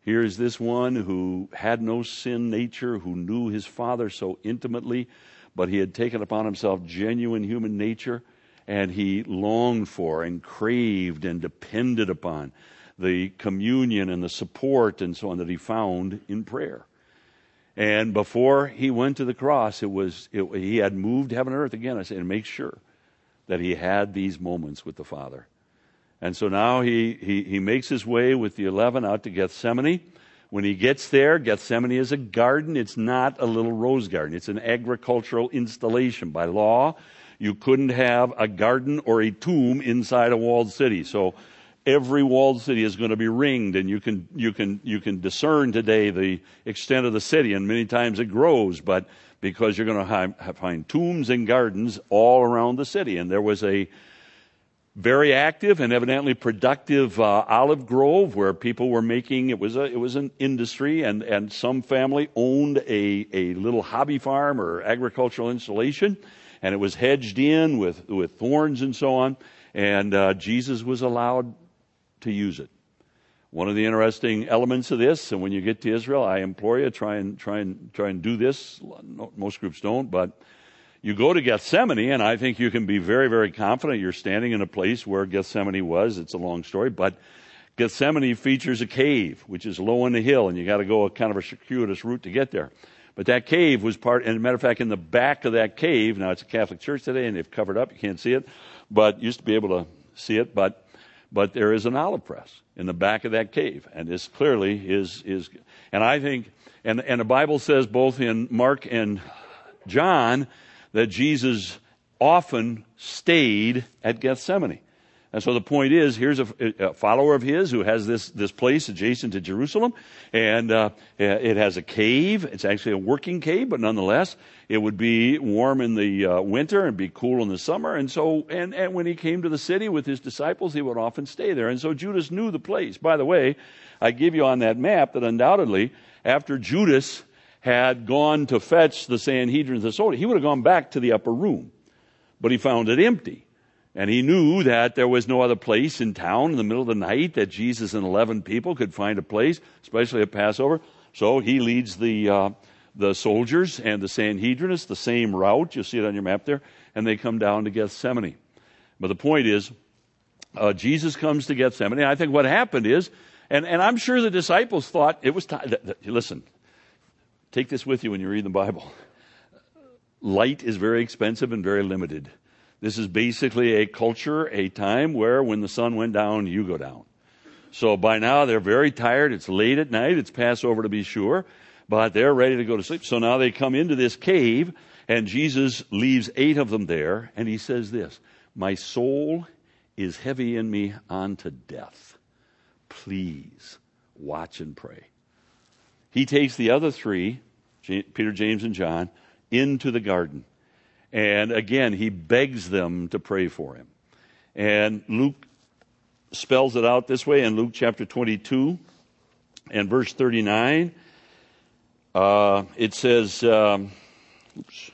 Speaker 1: Here's this one who had no sin nature, who knew his Father so intimately, but he had taken upon himself genuine human nature and he longed for and craved and depended upon the communion and the support and so on that he found in prayer. And before he went to the cross, it was it, he had moved heaven and earth again. I said, make sure that he had these moments with the Father. And so now he, he, he makes his way with the eleven out to Gethsemane. When he gets there, Gethsemane is a garden. It's not a little rose garden. It's an agricultural installation. By law, you couldn't have a garden or a tomb inside a walled city. So every walled city is going to be ringed and you can, you can, you can discern today the extent of the city and many times it grows, but because you're going to find tombs and gardens all around the city. And there was a very active and evidently productive uh, olive grove where people were making it was a it was an industry and and some family owned a a little hobby farm or agricultural installation and it was hedged in with, with thorns and so on. And uh, Jesus was allowed to use it. One of the interesting elements of this, and when you get to Israel, I implore you try and try and try and do this. Most groups don't, but you go to Gethsemane, and I think you can be very, very confident you're standing in a place where Gethsemane was. It's a long story, but Gethsemane features a cave, which is low on the hill, and you got to go a kind of a circuitous route to get there. But that cave was part, and a matter of fact, in the back of that cave, now it's a Catholic church today and they've covered up, you can't see it, but used to be able to see it, but, but there is an olive press in the back of that cave. And this clearly is, is, and I think, and, and the Bible says both in Mark and John that Jesus often stayed at Gethsemane. And so the point is, here's a, a, follower of his who has this, this place adjacent to Jerusalem, and uh, it has a cave. It's actually a working cave, but nonetheless, it would be warm in the uh, winter and be cool in the summer. And so, and, and when he came to the city with his disciples, he would often stay there. And so Judas knew the place. By the way, I give you on that map that undoubtedly, after Judas had gone to fetch the Sanhedrin, the he would have gone back to the upper room, but he found it empty. And he knew that there was no other place in town in the middle of the night that Jesus and 11 people could find a place, especially at Passover. So he leads the, uh, the soldiers and the Sanhedrinists the same route. You'll see it on your map there. And they come down to Gethsemane. But the point is, uh, Jesus comes to Gethsemane. I think what happened is, and, and I'm sure the disciples thought it was time. Listen, take this with you when you read the Bible. Light is very expensive and very limited. This is basically a culture, a time where when the sun went down, you go down. So by now they're very tired. It's late at night. It's Passover to be sure, but they're ready to go to sleep. So now they come into this cave and Jesus leaves eight of them there and he says this, my soul is heavy in me unto death. Please watch and pray. He takes the other three, Peter, James, and John, into the garden. And again, he begs them to pray for him. And Luke spells it out this way in Luke chapter 22. And verse 39, uh, it says, um, oops.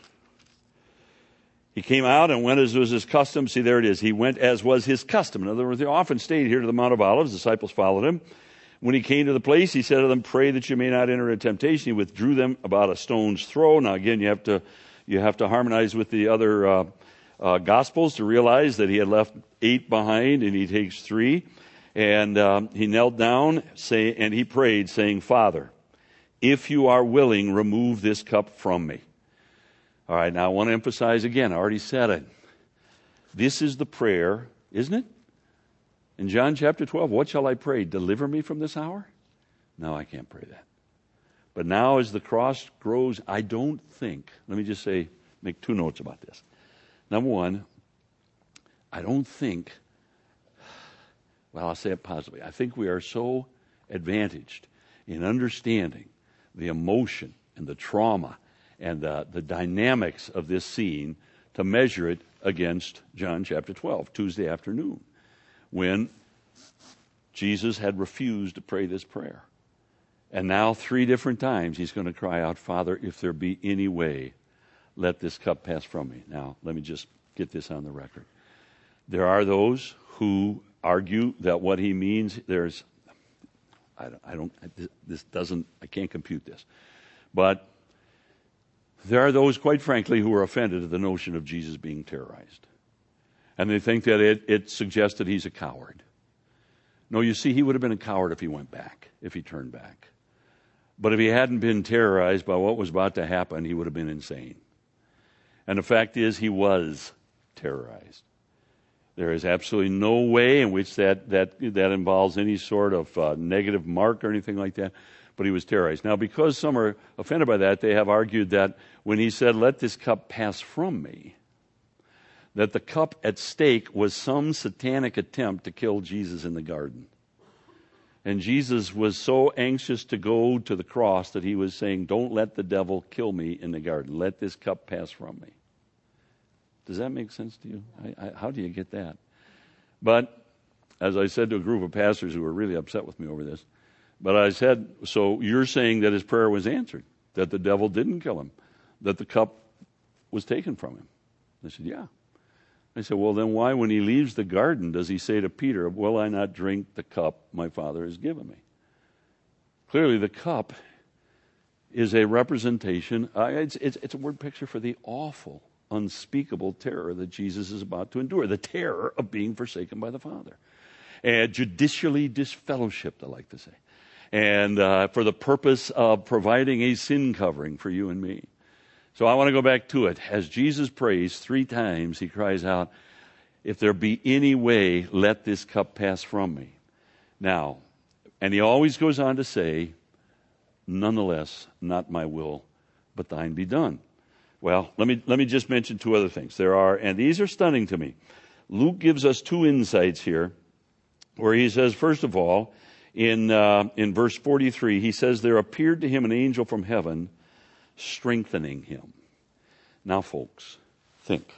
Speaker 1: He came out and went as was his custom. See, there it is. He went as was his custom. In other words, he often stayed here to the Mount of Olives. Disciples followed him. When he came to the place, he said to them, Pray that you may not enter into temptation. He withdrew them about a stone's throw. Now, again, you have to, you have to harmonize with the other uh, uh, Gospels to realize that he had left eight behind and he takes three. And um, he knelt down say, and he prayed, saying, Father, if you are willing, remove this cup from me. All right, now I want to emphasize again, I already said it. This is the prayer, isn't it? In John chapter 12, what shall I pray? Deliver me from this hour? No, I can't pray that. But now, as the cross grows, I don't think, let me just say, make two notes about this. Number one, I don't think, well, I'll say it positively. I think we are so advantaged in understanding the emotion and the trauma and uh, the dynamics of this scene to measure it against John chapter 12, Tuesday afternoon, when Jesus had refused to pray this prayer. And now, three different times, he's going to cry out, Father, if there be any way, let this cup pass from me. Now, let me just get this on the record. There are those who argue that what he means, there's, I don't, I don't this doesn't, I can't compute this. But there are those, quite frankly, who are offended at the notion of Jesus being terrorized. And they think that it, it suggests that he's a coward. No, you see, he would have been a coward if he went back, if he turned back. But if he hadn't been terrorized by what was about to happen, he would have been insane. And the fact is, he was terrorized. There is absolutely no way in which that, that, that involves any sort of uh, negative mark or anything like that but he was terrorized. Now, because some are offended by that, they have argued that when he said, Let this cup pass from me, that the cup at stake was some satanic attempt to kill Jesus in the garden. And Jesus was so anxious to go to the cross that he was saying, Don't let the devil kill me in the garden. Let this cup pass from me. Does that make sense to you? I, I, how do you get that? But as I said to a group of pastors who were really upset with me over this, but I said, so you're saying that his prayer was answered, that the devil didn't kill him, that the cup was taken from him. They said, yeah. I said, well, then why, when he leaves the garden, does he say to Peter, Will I not drink the cup my Father has given me? Clearly, the cup is a representation, uh, it's, it's, it's a word picture for the awful, unspeakable terror that Jesus is about to endure the terror of being forsaken by the Father. And judicially disfellowshipped, I like to say and uh, for the purpose of providing a sin covering for you and me. So I want to go back to it. As Jesus prays three times, he cries out, If there be any way, let this cup pass from me. Now, and he always goes on to say, Nonetheless, not my will, but thine be done. Well, let me, let me just mention two other things. There are, and these are stunning to me. Luke gives us two insights here where he says, first of all, in, uh, in verse 43, he says, There appeared to him an angel from heaven strengthening him. Now, folks, think.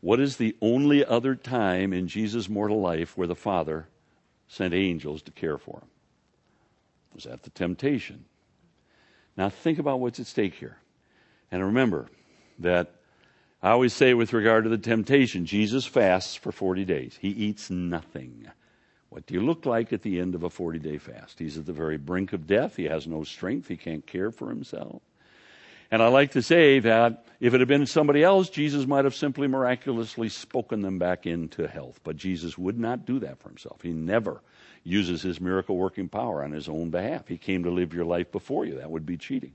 Speaker 1: What is the only other time in Jesus' mortal life where the Father sent angels to care for him? It was at the temptation. Now, think about what's at stake here. And remember that I always say, with regard to the temptation, Jesus fasts for 40 days, he eats nothing. What do you look like at the end of a 40 day fast? He's at the very brink of death. He has no strength. He can't care for himself. And I like to say that if it had been somebody else, Jesus might have simply miraculously spoken them back into health. But Jesus would not do that for himself. He never uses his miracle working power on his own behalf. He came to live your life before you. That would be cheating.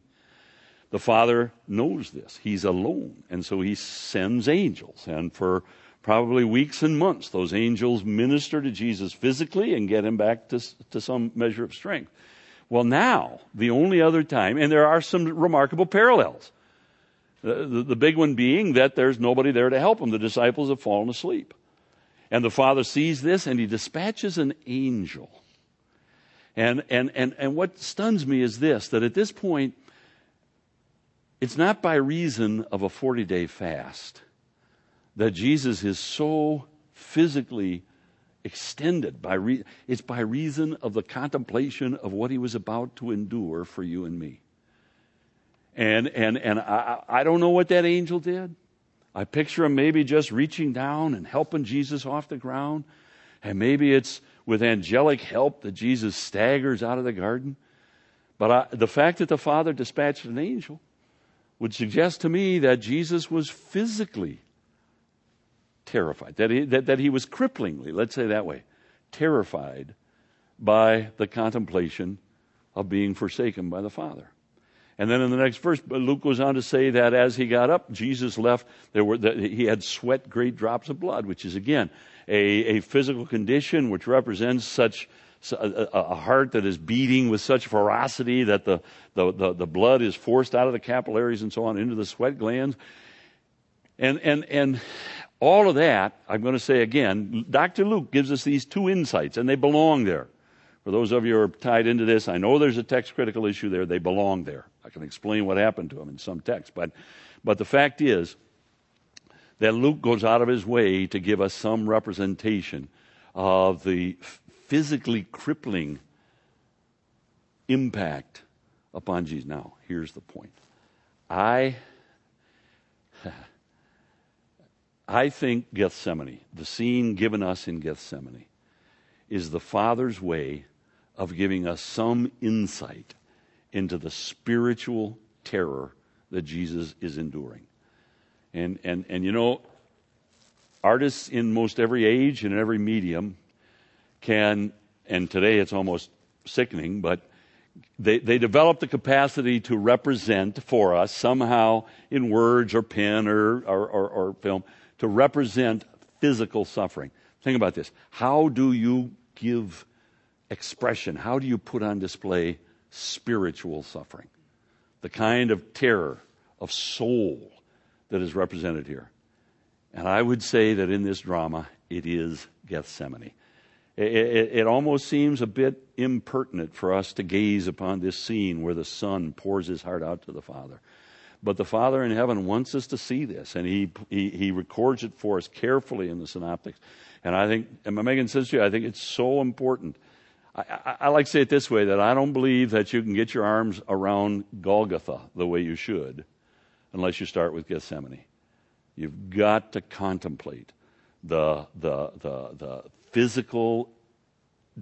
Speaker 1: The Father knows this. He's alone. And so he sends angels. And for probably weeks and months, those angels minister to Jesus physically and get him back to, to some measure of strength. Well, now, the only other time, and there are some remarkable parallels. The, the, the, big one being that there's nobody there to help him. The disciples have fallen asleep. And the Father sees this and he dispatches an angel. And, and, and, and what stuns me is this that at this point, it's not by reason of a 40 day fast that Jesus is so physically extended by re- it's by reason of the contemplation of what he was about to endure for you and me. And and and I, I don't know what that angel did. I picture him maybe just reaching down and helping Jesus off the ground. And maybe it's with angelic help that Jesus staggers out of the garden. But I, the fact that the Father dispatched an angel would suggest to me that Jesus was physically terrified, that he, that, that he was cripplingly, let's say that way, terrified by the contemplation of being forsaken by the Father. And then in the next verse, Luke goes on to say that as he got up, Jesus left. There were that he had sweat great drops of blood, which is again a, a physical condition which represents such a, a, heart that is beating with such ferocity that the, the, the, the blood is forced out of the capillaries and so on into the sweat glands. And, and, and all of that, I'm going to say again, Dr. Luke gives us these two insights, and they belong there. For those of you who are tied into this, I know there's a text critical issue there. They belong there. I can explain what happened to them in some text. But, but the fact is that Luke goes out of his way to give us some representation of the physically crippling impact upon Jesus. Now, here's the point. I I think Gethsemane, the scene given us in Gethsemane, is the Father's way of giving us some insight into the spiritual terror that Jesus is enduring. And, and, and you know, artists in most every age and in every medium can, and today it's almost sickening, but they, they develop the capacity to represent for us somehow in words or pen or, or, or, or film to represent physical suffering. Think about this. How do you give expression? How do you put on display spiritual suffering? The kind of terror of soul that is represented here. And I would say that in this drama, it is Gethsemane. It, it, it, almost seems a bit impertinent for us to gaze upon this scene where the Son pours his heart out to the Father. But the Father in heaven wants us to see this, and He, he, he records it for us carefully in the synoptics. And I think, and Megan says to you, I think it's so important. I, I, I like to say it this way that I don't believe that you can get your arms around Golgotha the way you should unless you start with Gethsemane. You've got to contemplate the, the, the, the physical,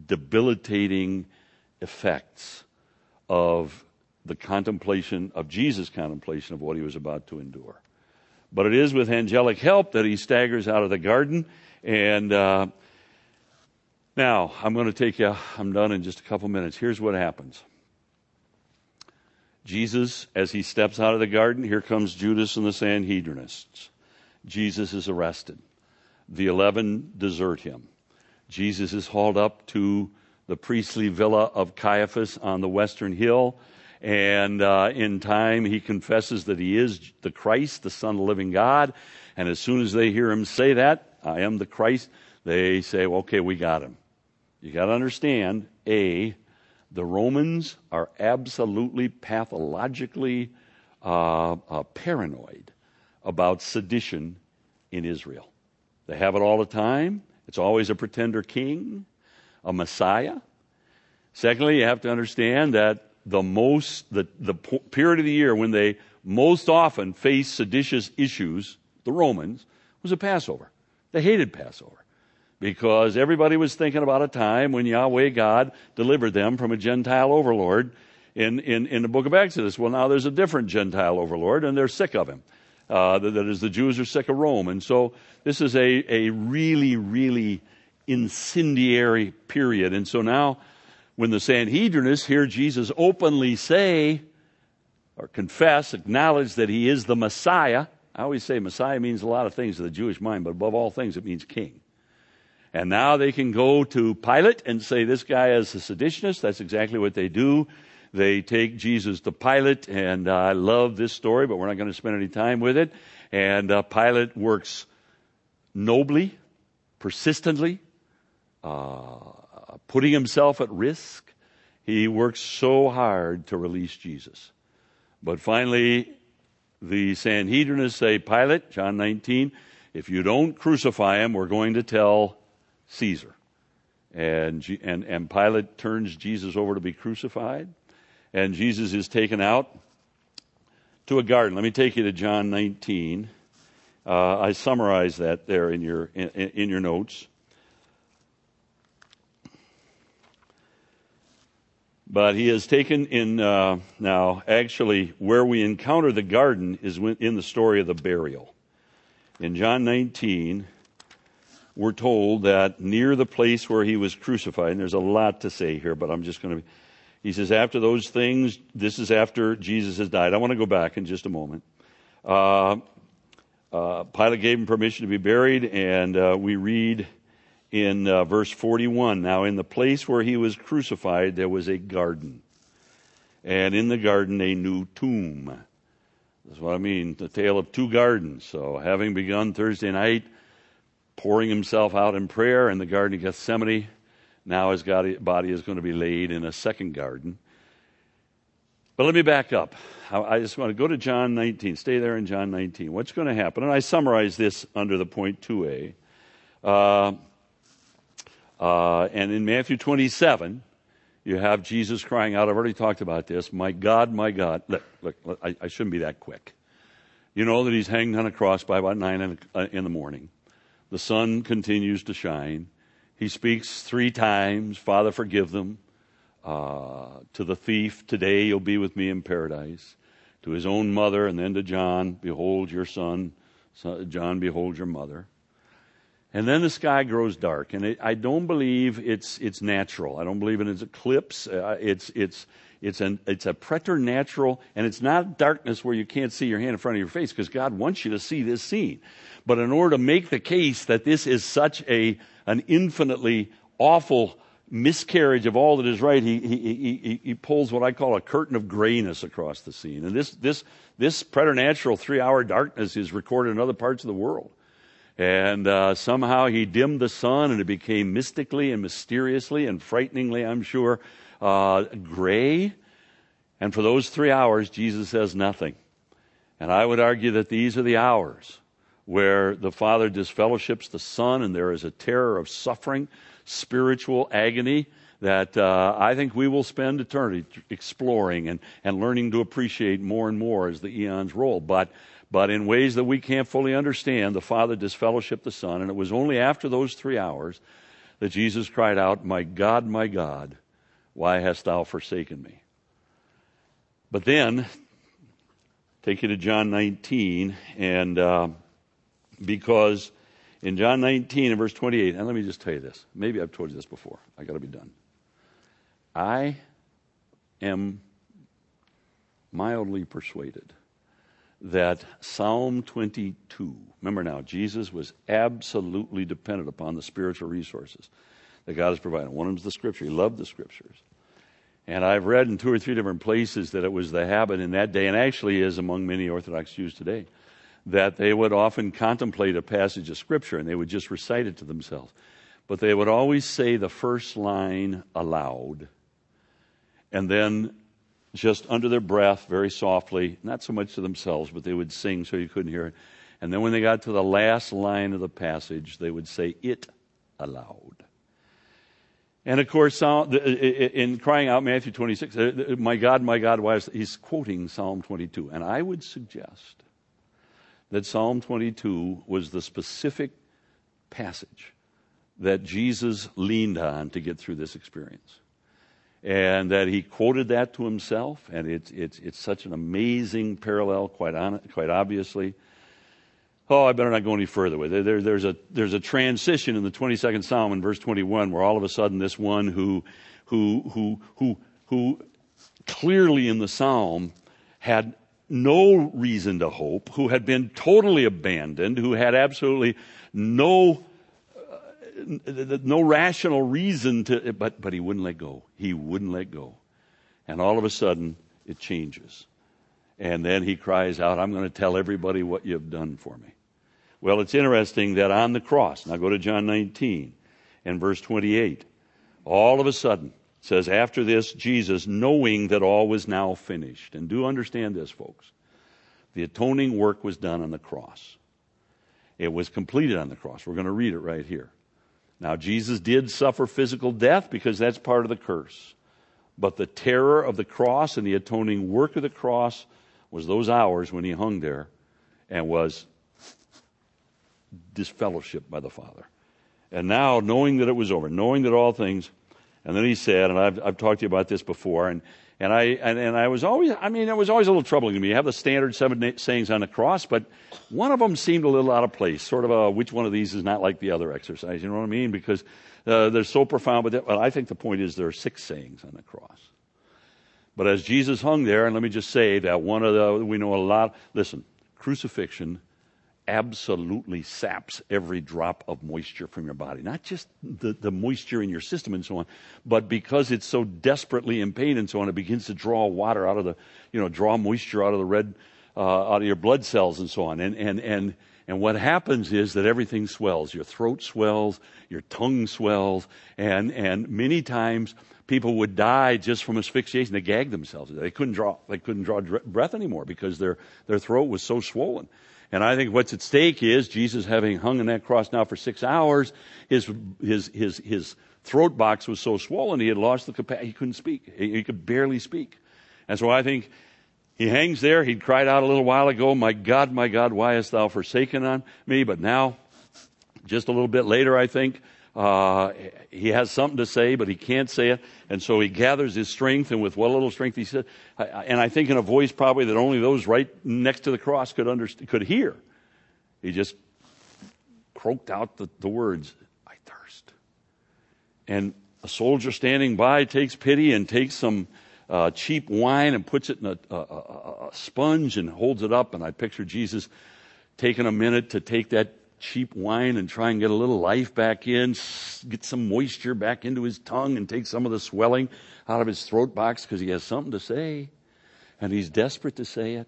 Speaker 1: debilitating effects of the contemplation of Jesus' contemplation of what he was about to endure. But it is with angelic help that he staggers out of the garden. And uh, now I'm going to take you, I'm done in just a couple minutes. Here's what happens Jesus, as he steps out of the garden, here comes Judas and the Sanhedrinists. Jesus is arrested. The eleven desert him. Jesus is hauled up to the priestly villa of Caiaphas on the western hill. And uh, in time, he confesses that he is the Christ, the Son of the living God. And as soon as they hear him say that, I am the Christ, they say, well, okay, we got him. You got to understand, A, the Romans are absolutely pathologically uh, uh, paranoid about sedition in Israel. They have it all the time. It's always a pretender king, a Messiah. Secondly, you have to understand that the most, the, the period of the year when they most often faced seditious issues, the Romans, was a Passover. They hated Passover because everybody was thinking about a time when Yahweh God delivered them from a Gentile overlord in, in, in the book of Exodus. Well, now there's a different Gentile overlord and they're sick of him. Uh, that is, the Jews are sick of Rome. And so this is a, a really, really incendiary period. And so now when the Sanhedrinists hear Jesus openly say or confess, acknowledge that he is the Messiah, I always say Messiah means a lot of things to the Jewish mind, but above all things, it means king. And now they can go to Pilate and say, This guy is a seditionist. That's exactly what they do. They take Jesus to Pilate, and uh, I love this story, but we're not going to spend any time with it. And uh, Pilate works nobly, persistently, uh, putting himself at risk. He works so hard to release Jesus. But finally, the Sanhedrinists say, Pilate, John 19, if you don't crucify him, we're going to tell Caesar. And, and, and Pilate turns Jesus over to be crucified. And Jesus is taken out to a garden. Let me take you to John 19. Uh, I summarize that there in your, in, in your notes. But he is taken in uh, now, actually, where we encounter the garden is in the story of the burial. In John 19, we're told that near the place where he was crucified, and there's a lot to say here, but I'm just going to. He says, after those things, this is after Jesus has died. I want to go back in just a moment. Uh, uh, Pilate gave him permission to be buried, and uh, we read in uh, verse 41 Now, in the place where he was crucified, there was a garden, and in the garden, a new tomb. That's what I mean, the tale of two gardens. So, having begun Thursday night, pouring himself out in prayer in the Garden of Gethsemane, now his body is going to be laid in a second garden. But let me back up. I just want to go to John 19. Stay there in John 19. What's going to happen? And I summarize this under the point 2a. Uh, uh, and in Matthew 27, you have Jesus crying out. I've already talked about this. My God, my God. Look, look, look I, I, shouldn't be that quick. You know that he's hanged on a cross by about 9 in, uh, in the morning. The sun continues to shine. He speaks three times Father, forgive them. Uh, to the thief, today you'll be with me in paradise. To his own mother, and then to John, behold your son. John, behold your mother. And then the sky grows dark, and it, I don't believe it's it's natural. I don't believe in its eclipse. Uh, it's it's it's an it's a preternatural, and it's not darkness where you can't see your hand in front of your face because God wants you to see this scene. But in order to make the case that this is such a an infinitely awful miscarriage of all that is right, he, he, he, he pulls what I call a curtain of grayness across the scene. And this, this, this preternatural three hour darkness is recorded in other parts of the world. And uh, somehow he dimmed the sun and it became mystically and mysteriously and frighteningly, I'm sure, uh, gray. And for those three hours, Jesus says nothing. And I would argue that these are the hours where the Father disfellowships the Son and there is a terror of suffering, spiritual agony that uh, I think we will spend eternity exploring and, and learning to appreciate more and more as the eons roll. But but in ways that we can't fully understand, the Father disfellowshipped the Son, and it was only after those three hours that Jesus cried out, My God, my God, why hast thou forsaken me? But then, take you to John 19, and uh, because in John 19 and verse 28, and let me just tell you this. Maybe I've told you this before. I got to be done. I am mildly persuaded that Psalm 22, remember now, Jesus was absolutely dependent upon the spiritual resources that God has provided. One of them is the scripture. He loved the scriptures. And I've read in two or three different places that it was the habit in that day, and actually is among many Orthodox Jews today, that they would often contemplate a passage of scripture and they would just recite it to themselves. But they would always say the first line aloud and then just under their breath, very softly, not so much to themselves, but they would sing so you couldn't hear it. And then when they got to the last line of the passage, they would say it aloud. And of course, in crying out Matthew 26, uh, my God, my God, why is he's quoting Psalm 22. And I would suggest that Psalm 22 was the specific passage that Jesus leaned on to get through this experience and that he quoted that to himself, and it's, it's, it's such an amazing parallel, quite, on, quite obviously. Oh, I better not go any further with it. There, there's, a, there's a transition in the 22nd Psalm in verse 21 where all of a sudden this one who, who, who, who, who clearly in the Psalm had no reason to hope, who had been totally abandoned, who had absolutely no no rational reason to, but, but he wouldn't let go. He wouldn't let go. And all of a sudden, it changes. And then he cries out, I'm going to tell everybody what you've done for me. Well, it's interesting that on the cross, now go to John 19 and verse 28, all of a sudden, says, after this, Jesus, knowing that all was now finished. And do understand this, folks. The atoning work was done on the cross. It was completed on the cross. We're going to read it right here. Now, Jesus did suffer physical death because that's part of the curse. But the terror of the cross and the atoning work of the cross was those hours when he hung there and was disfellowshipped by the Father. And now, knowing that it was over, knowing that all things, and then he said, and I've, I've talked to you about this before, and, and I, and, and I was always, I mean, it was always a little troubling to me. You have the standard seven sayings on the cross, but one of them seemed a little out of place, sort of a, which one of these is not like the other exercise, you know what I mean? Because uh, they're so profound, but well, I think the point is there are six sayings on the cross. But as Jesus hung there, and let me just say that one of the, we know a lot, listen, crucifixion absolutely saps every drop of moisture from your body. Not just the, the moisture in your system and so on, but because it's so desperately in pain and so on, it begins to draw water out of the, you know, draw moisture out of the red, uh, out of your blood cells and so on. And, and, and, and what happens is that everything swells. Your throat swells, your tongue swells, and, and many times people would die just from asphyxiation. They gagged themselves. They couldn't draw, they couldn't draw breath anymore because their, their throat was so swollen. And I think what's at stake is Jesus having hung on that cross now for six hours, his, his, his, his throat box was so swollen he had lost the capacity, he couldn't speak. He, he could barely speak. And so I think he hangs there. He'd cried out a little while ago, My God, my God, why hast thou forsaken on me? But now, just a little bit later, I think, uh, he has something to say, but he can't say it. And so he gathers his strength, and with what little strength he said, and I think in a voice probably that only those right next to the cross could understand, could hear. He just croaked out the, the words, I thirst. And a soldier standing by takes pity and takes some uh, cheap wine and puts it in a, a, a, sponge and holds it up. And I picture Jesus taking a minute to take that cheap wine and try and get a little life back in, get some moisture back into his tongue and take some of the swelling out of his throat box because he has something to say and he's desperate to say it.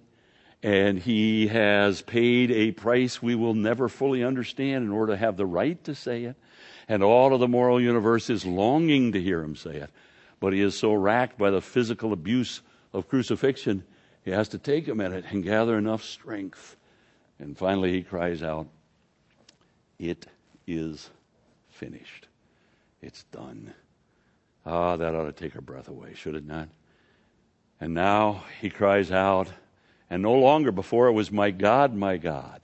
Speaker 1: And he has paid a price we will never fully understand in order to have the right to say it. And all of the moral universe is longing to hear him say it. But he is so racked by the physical abuse of crucifixion, he has to take a minute and gather enough strength. And finally, he cries out, it is finished. It's done. Ah, that ought to take our breath away, should it not? And now he cries out, and no longer before it was, My God, my God.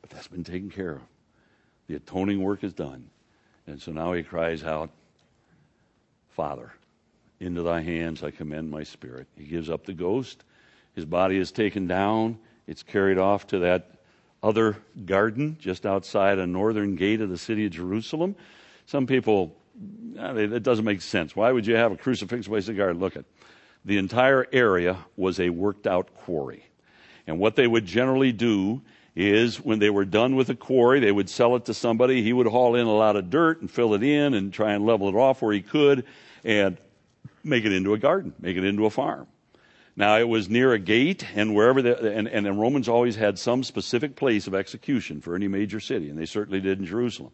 Speaker 1: But that's been taken care of. The atoning work is done. And so now he cries out, Father, into thy hands I commend my spirit. He gives up the ghost. His body is taken down. It's carried off to that other garden just outside a northern gate of the city of Jerusalem. Some people, it doesn't make sense. Why would you have a crucifix place a garden? Look at the entire area was a worked out quarry. And what they would generally do is when they were done with the quarry, they would sell it to somebody. He would haul in a lot of dirt and fill it in and try and level it off where he could and make it into a garden, make it into a farm. Now it was near a gate, and wherever the, and, and the Romans always had some specific place of execution for any major city, and they certainly did in Jerusalem.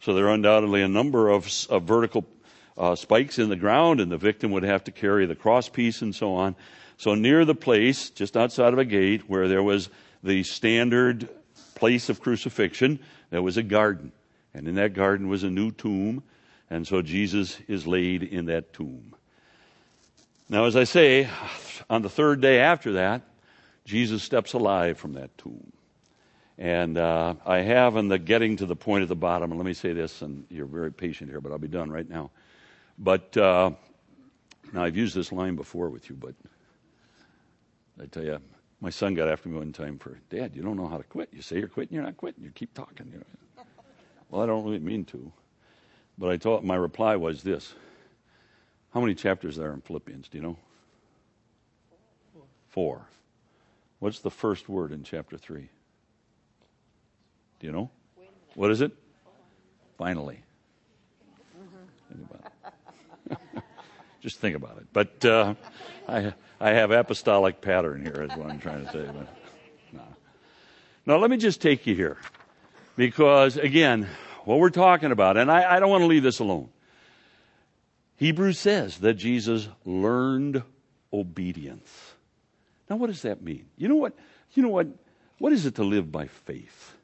Speaker 1: So there are undoubtedly a number of, of vertical uh, spikes in the ground, and the victim would have to carry the crosspiece and so on. So near the place, just outside of a gate, where there was the standard place of crucifixion, there was a garden, and in that garden was a new tomb, and so Jesus is laid in that tomb. Now, as I say, on the third day after that, Jesus steps alive from that tomb. And uh, I have in the getting to the point at the bottom, and let me say this, and you're very patient here, but I'll be done right now. But uh, now I've used this line before with you, but I tell you, my son got after me one time for, Dad, you don't know how to quit. You say you're quitting, you're not quitting. You keep talking. You know. Well, I don't really mean to. But I thought my reply was this How many chapters are there in Philippians? Do you know? 4. What's the first word in chapter 3? Do you know? What is it? Finally. Just think about it. But uh, I, I have apostolic pattern here, is what I'm trying to say. But, no. Now, let me just take you here. Because, again, what we're talking about, and I, I don't want to leave this alone. Hebrews says that Jesus learned obedience. Now, what does that mean? You know what? You know what? What is it to live by faith?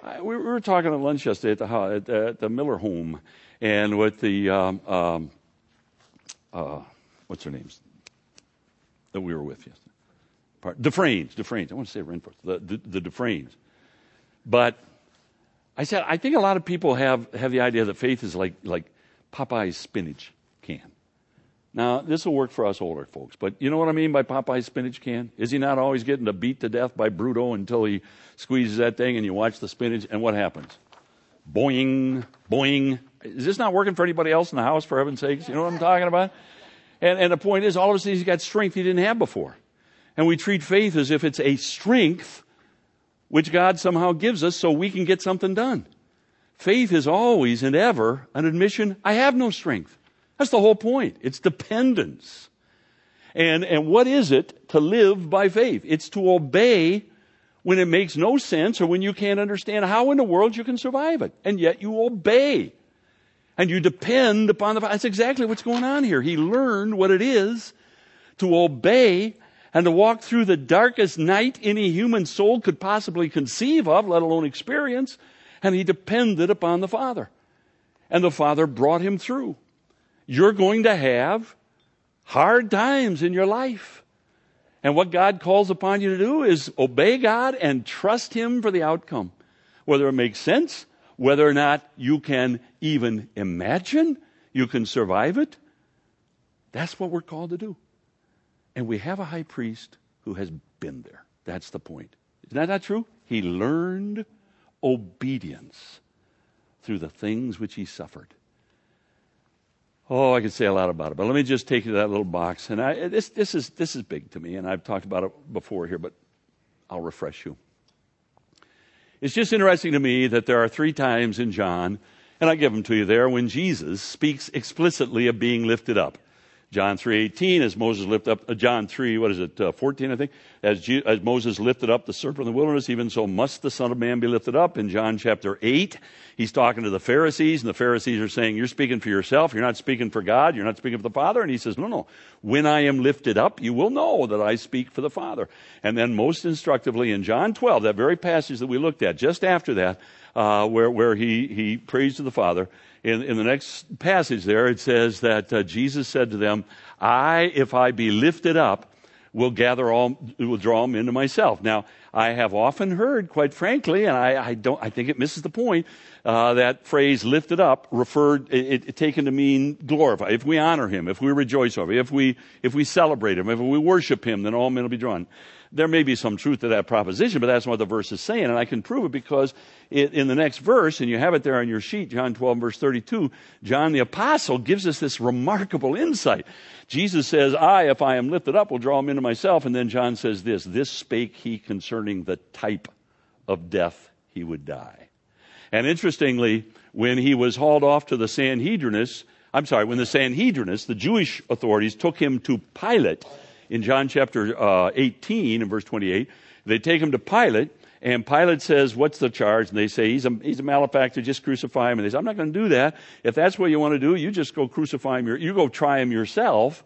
Speaker 1: I, we were talking at lunch yesterday at the, at the, at the Miller home, and with the um, um, uh, what's her names that we were with yesterday. Part, Dufresnes, Dufresnes. I want to say Renforth, the, the, the. But I said, I think a lot of people have, have the idea that faith is like, like Popeye's spinach can. Now, this will work for us older folks, but you know what I mean by Popeye's spinach can? Is he not always getting beat to death by Bluto until he squeezes that thing and you watch the spinach and what happens? Boing, boing. Is this not working for anybody else in the house, for heaven's sakes? You know what I'm talking about? And, and the point is, all of a sudden he's got strength he didn't have before. And we treat faith as if it's a strength which God somehow gives us so we can get something done. Faith is always and ever an admission, I have no strength. That's the whole point. It's dependence. And, and what is it to live by faith? It's to obey when it makes no sense or when you can't understand how in the world you can survive it. And yet you obey. And you depend upon the, that's exactly what's going on here. He learned what it is to obey and to walk through the darkest night any human soul could possibly conceive of, let alone experience, and he depended upon the Father. And the Father brought him through. You're going to have hard times in your life. And what God calls upon you to do is obey God and trust Him for the outcome. Whether it makes sense, whether or not you can even imagine you can survive it, that's what we're called to do. And we have a high priest who has been there. That's the point. Isn't that not true? He learned obedience through the things which he suffered. Oh, I could say a lot about it, but let me just take you to that little box. And I, this, this, is, this is big to me, and I've talked about it before here, but I'll refresh you. It's just interesting to me that there are three times in John, and I give them to you there, when Jesus speaks explicitly of being lifted up. John 3.18, as Moses lifted up, uh, John 3, what is it, uh, 14, I think? As, Je- as Moses lifted up the serpent in the wilderness, even so must the Son of Man be lifted up. In John chapter 8, he's talking to the Pharisees, and the Pharisees are saying, You're speaking for yourself, you're not speaking for God, you're not speaking for the Father. And he says, No, no. When I am lifted up, you will know that I speak for the Father. And then, most instructively, in John 12, that very passage that we looked at, just after that, uh, where, where he, he prays to the Father, in, in the next passage there, it says that uh, Jesus said to them, I, if I be lifted up, will gather all, will draw them into myself. Now, I have often heard, quite frankly, and I, I don't, I think it misses the point, uh, that phrase lifted up referred, it, it, taken to mean glorify. If we honor him, if we rejoice over him, if we, if we celebrate him, if we worship him, then all men will be drawn there may be some truth to that proposition, but that's what the verse is saying. And I can prove it because it, in the next verse, and you have it there on your sheet, John 12, verse 32, John the Apostle gives us this remarkable insight. Jesus says, I, if I am lifted up, will draw him into myself. And then John says this, this spake he concerning the type of death he would die. And interestingly, when he was hauled off to the Sanhedrinists, I'm sorry, when the Sanhedrinists, the Jewish authorities, took him to Pilate, in John chapter uh, 18 and verse 28. They take him to Pilate, and Pilate says, What's the charge? And they say, He's a, he's a malefactor, just crucify him. And they say, I'm not going to do that. If that's what you want to do, you just go crucify him. You go try him yourself.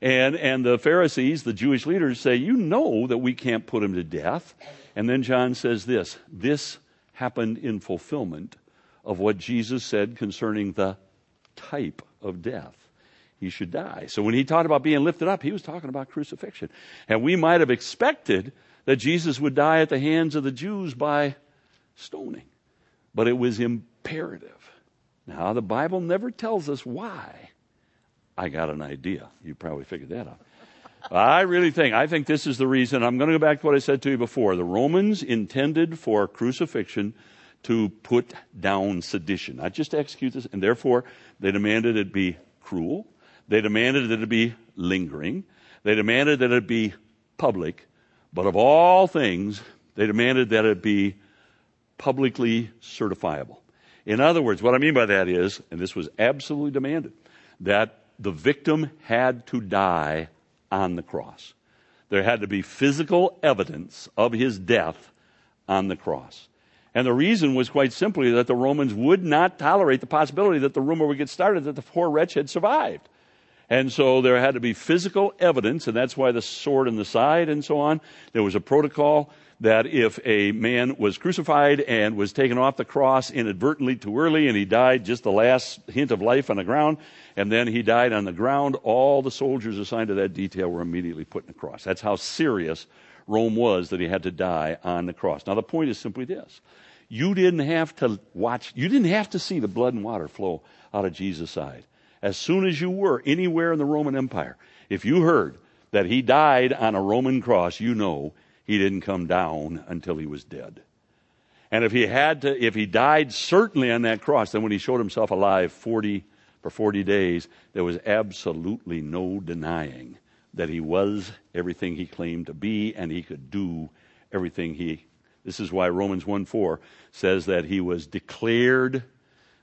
Speaker 1: And, and the Pharisees, the Jewish leaders, say, You know that we can't put him to death. And then John says this this happened in fulfillment of what Jesus said concerning the type of death he should die. So when he talked about being lifted up, he was talking about crucifixion. And we might have expected that Jesus would die at the hands of the Jews by stoning. But it was imperative. Now, the Bible never tells us why. I got an idea. You probably figured that out. I really think, I think this is the reason. I'm going to go back to what I said to you before. The Romans intended for crucifixion to put down sedition, not just to execute this, and therefore they demanded it be cruel, they demanded that it be lingering. They demanded that it be public. But of all things, they demanded that it be publicly certifiable. In other words, what I mean by that is, and this was absolutely demanded, that the victim had to die on the cross. There had to be physical evidence of his death on the cross. And the reason was quite simply that the Romans would not tolerate the possibility that the rumor would get started that the poor wretch had survived. And so there had to be physical evidence, and that's why the sword in the side and so on. There was a protocol that if a man was crucified and was taken off the cross inadvertently too early and he died just the last hint of life on the ground, and then he died on the ground, all the soldiers assigned to that detail were immediately put in the cross. That's how serious Rome was that he had to die on the cross. Now the point is simply this. You didn't have to watch, you didn't have to see the blood and water flow out of Jesus' side as soon as you were anywhere in the Roman Empire, if you heard that he died on a Roman cross, you know he didn't come down until he was dead. And if he had to, if he died certainly on that cross, then when he showed himself alive 40, for 40 days, there was absolutely no denying that he was everything he claimed to be and he could do everything he, this is why Romans 1 4 says that he was declared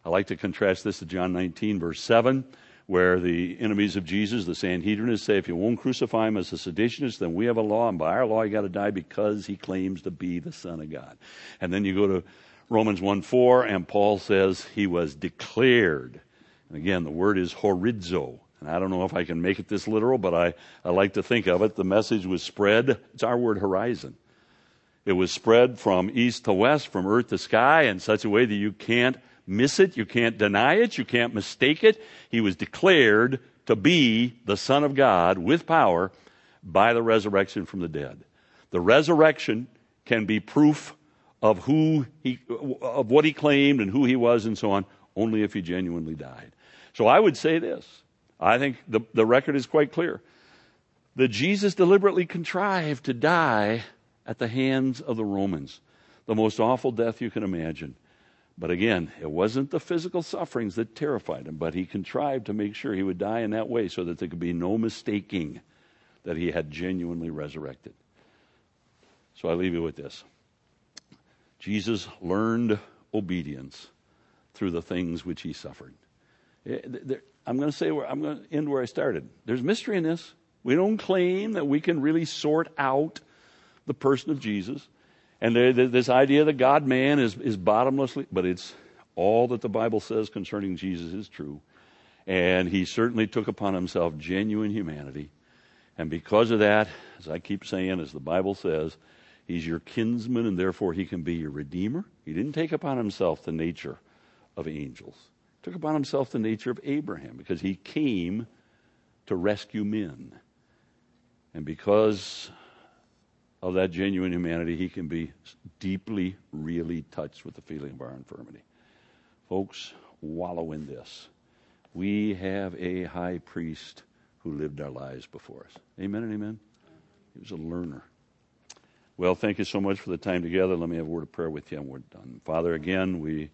Speaker 1: I like to contrast this to John 19, verse 7, where the enemies of Jesus, the Sanhedrinists, say, if you won't crucify him as a seditionist, then we have a law, and by our law, you got to die because he claims to be the Son of God. And then you go to Romans 1 4, and Paul says he was declared. And again, the word is horizo. And I don't know if I can make it this literal, but I, I like to think of it. The message was spread. It's our word horizon. It was spread from east to west, from earth to sky, in such a way that you can't miss it. You can't deny it. You can't mistake it. He was declared to be the Son of God with power by the resurrection from the dead. The resurrection can be proof of who he, of what he claimed and who he was and so on, only if he genuinely died. So I would say this. I think the, the record is quite clear that Jesus deliberately contrived to die at the hands of the Romans, the most awful death you can imagine. But again, it wasn't the physical sufferings that terrified him, but he contrived to make sure he would die in that way so that there could be no mistaking that he had genuinely resurrected. So I leave you with this Jesus learned obedience through the things which he suffered. Eh, I'm going to say where I'm going to end where I started. There's mystery in this. We don't claim that we can really sort out the person of Jesus. And this idea that God man is, is bottomlessly, but it's all that the Bible says concerning Jesus is true. And he certainly took upon himself genuine humanity. And because of that, as I keep saying, as the Bible says, he's your kinsman and therefore he can be your redeemer. He didn't take upon himself the nature of angels. He took upon himself the nature of Abraham because he came to rescue men. And because of that genuine humanity, he can be deeply, really touched with the feeling of our infirmity. Folks, wallow in this. We have a high priest who lived our lives before us. Amen and amen. He was a learner. Well, thank you so much for the time together. Let me have a word of prayer with you and we're done. Father, again, we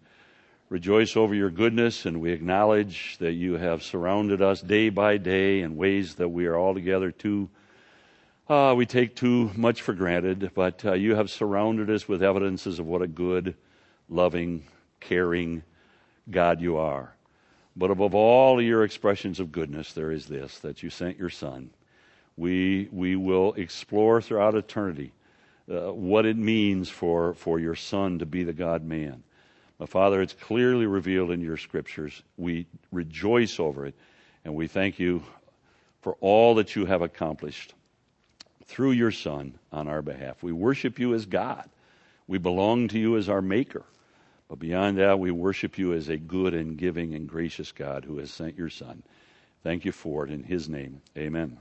Speaker 1: rejoice over your goodness and we acknowledge that you have surrounded us day by day in ways that we are altogether too uh, we take too much for granted, but uh, you have surrounded us with evidences of what a good, loving, caring God you are. But above all your expressions of goodness, there is this that you sent your Son. We, we will explore throughout eternity uh, what it means for, for your Son to be the God man. My Father, it's clearly revealed in your scriptures. We rejoice over it, and we thank you for all that you have accomplished through your Son on our behalf. We worship you as God. We belong to you as our Maker. But beyond that, we worship you as a good and giving and gracious God who has sent your Son. Thank you for it. In His name, amen.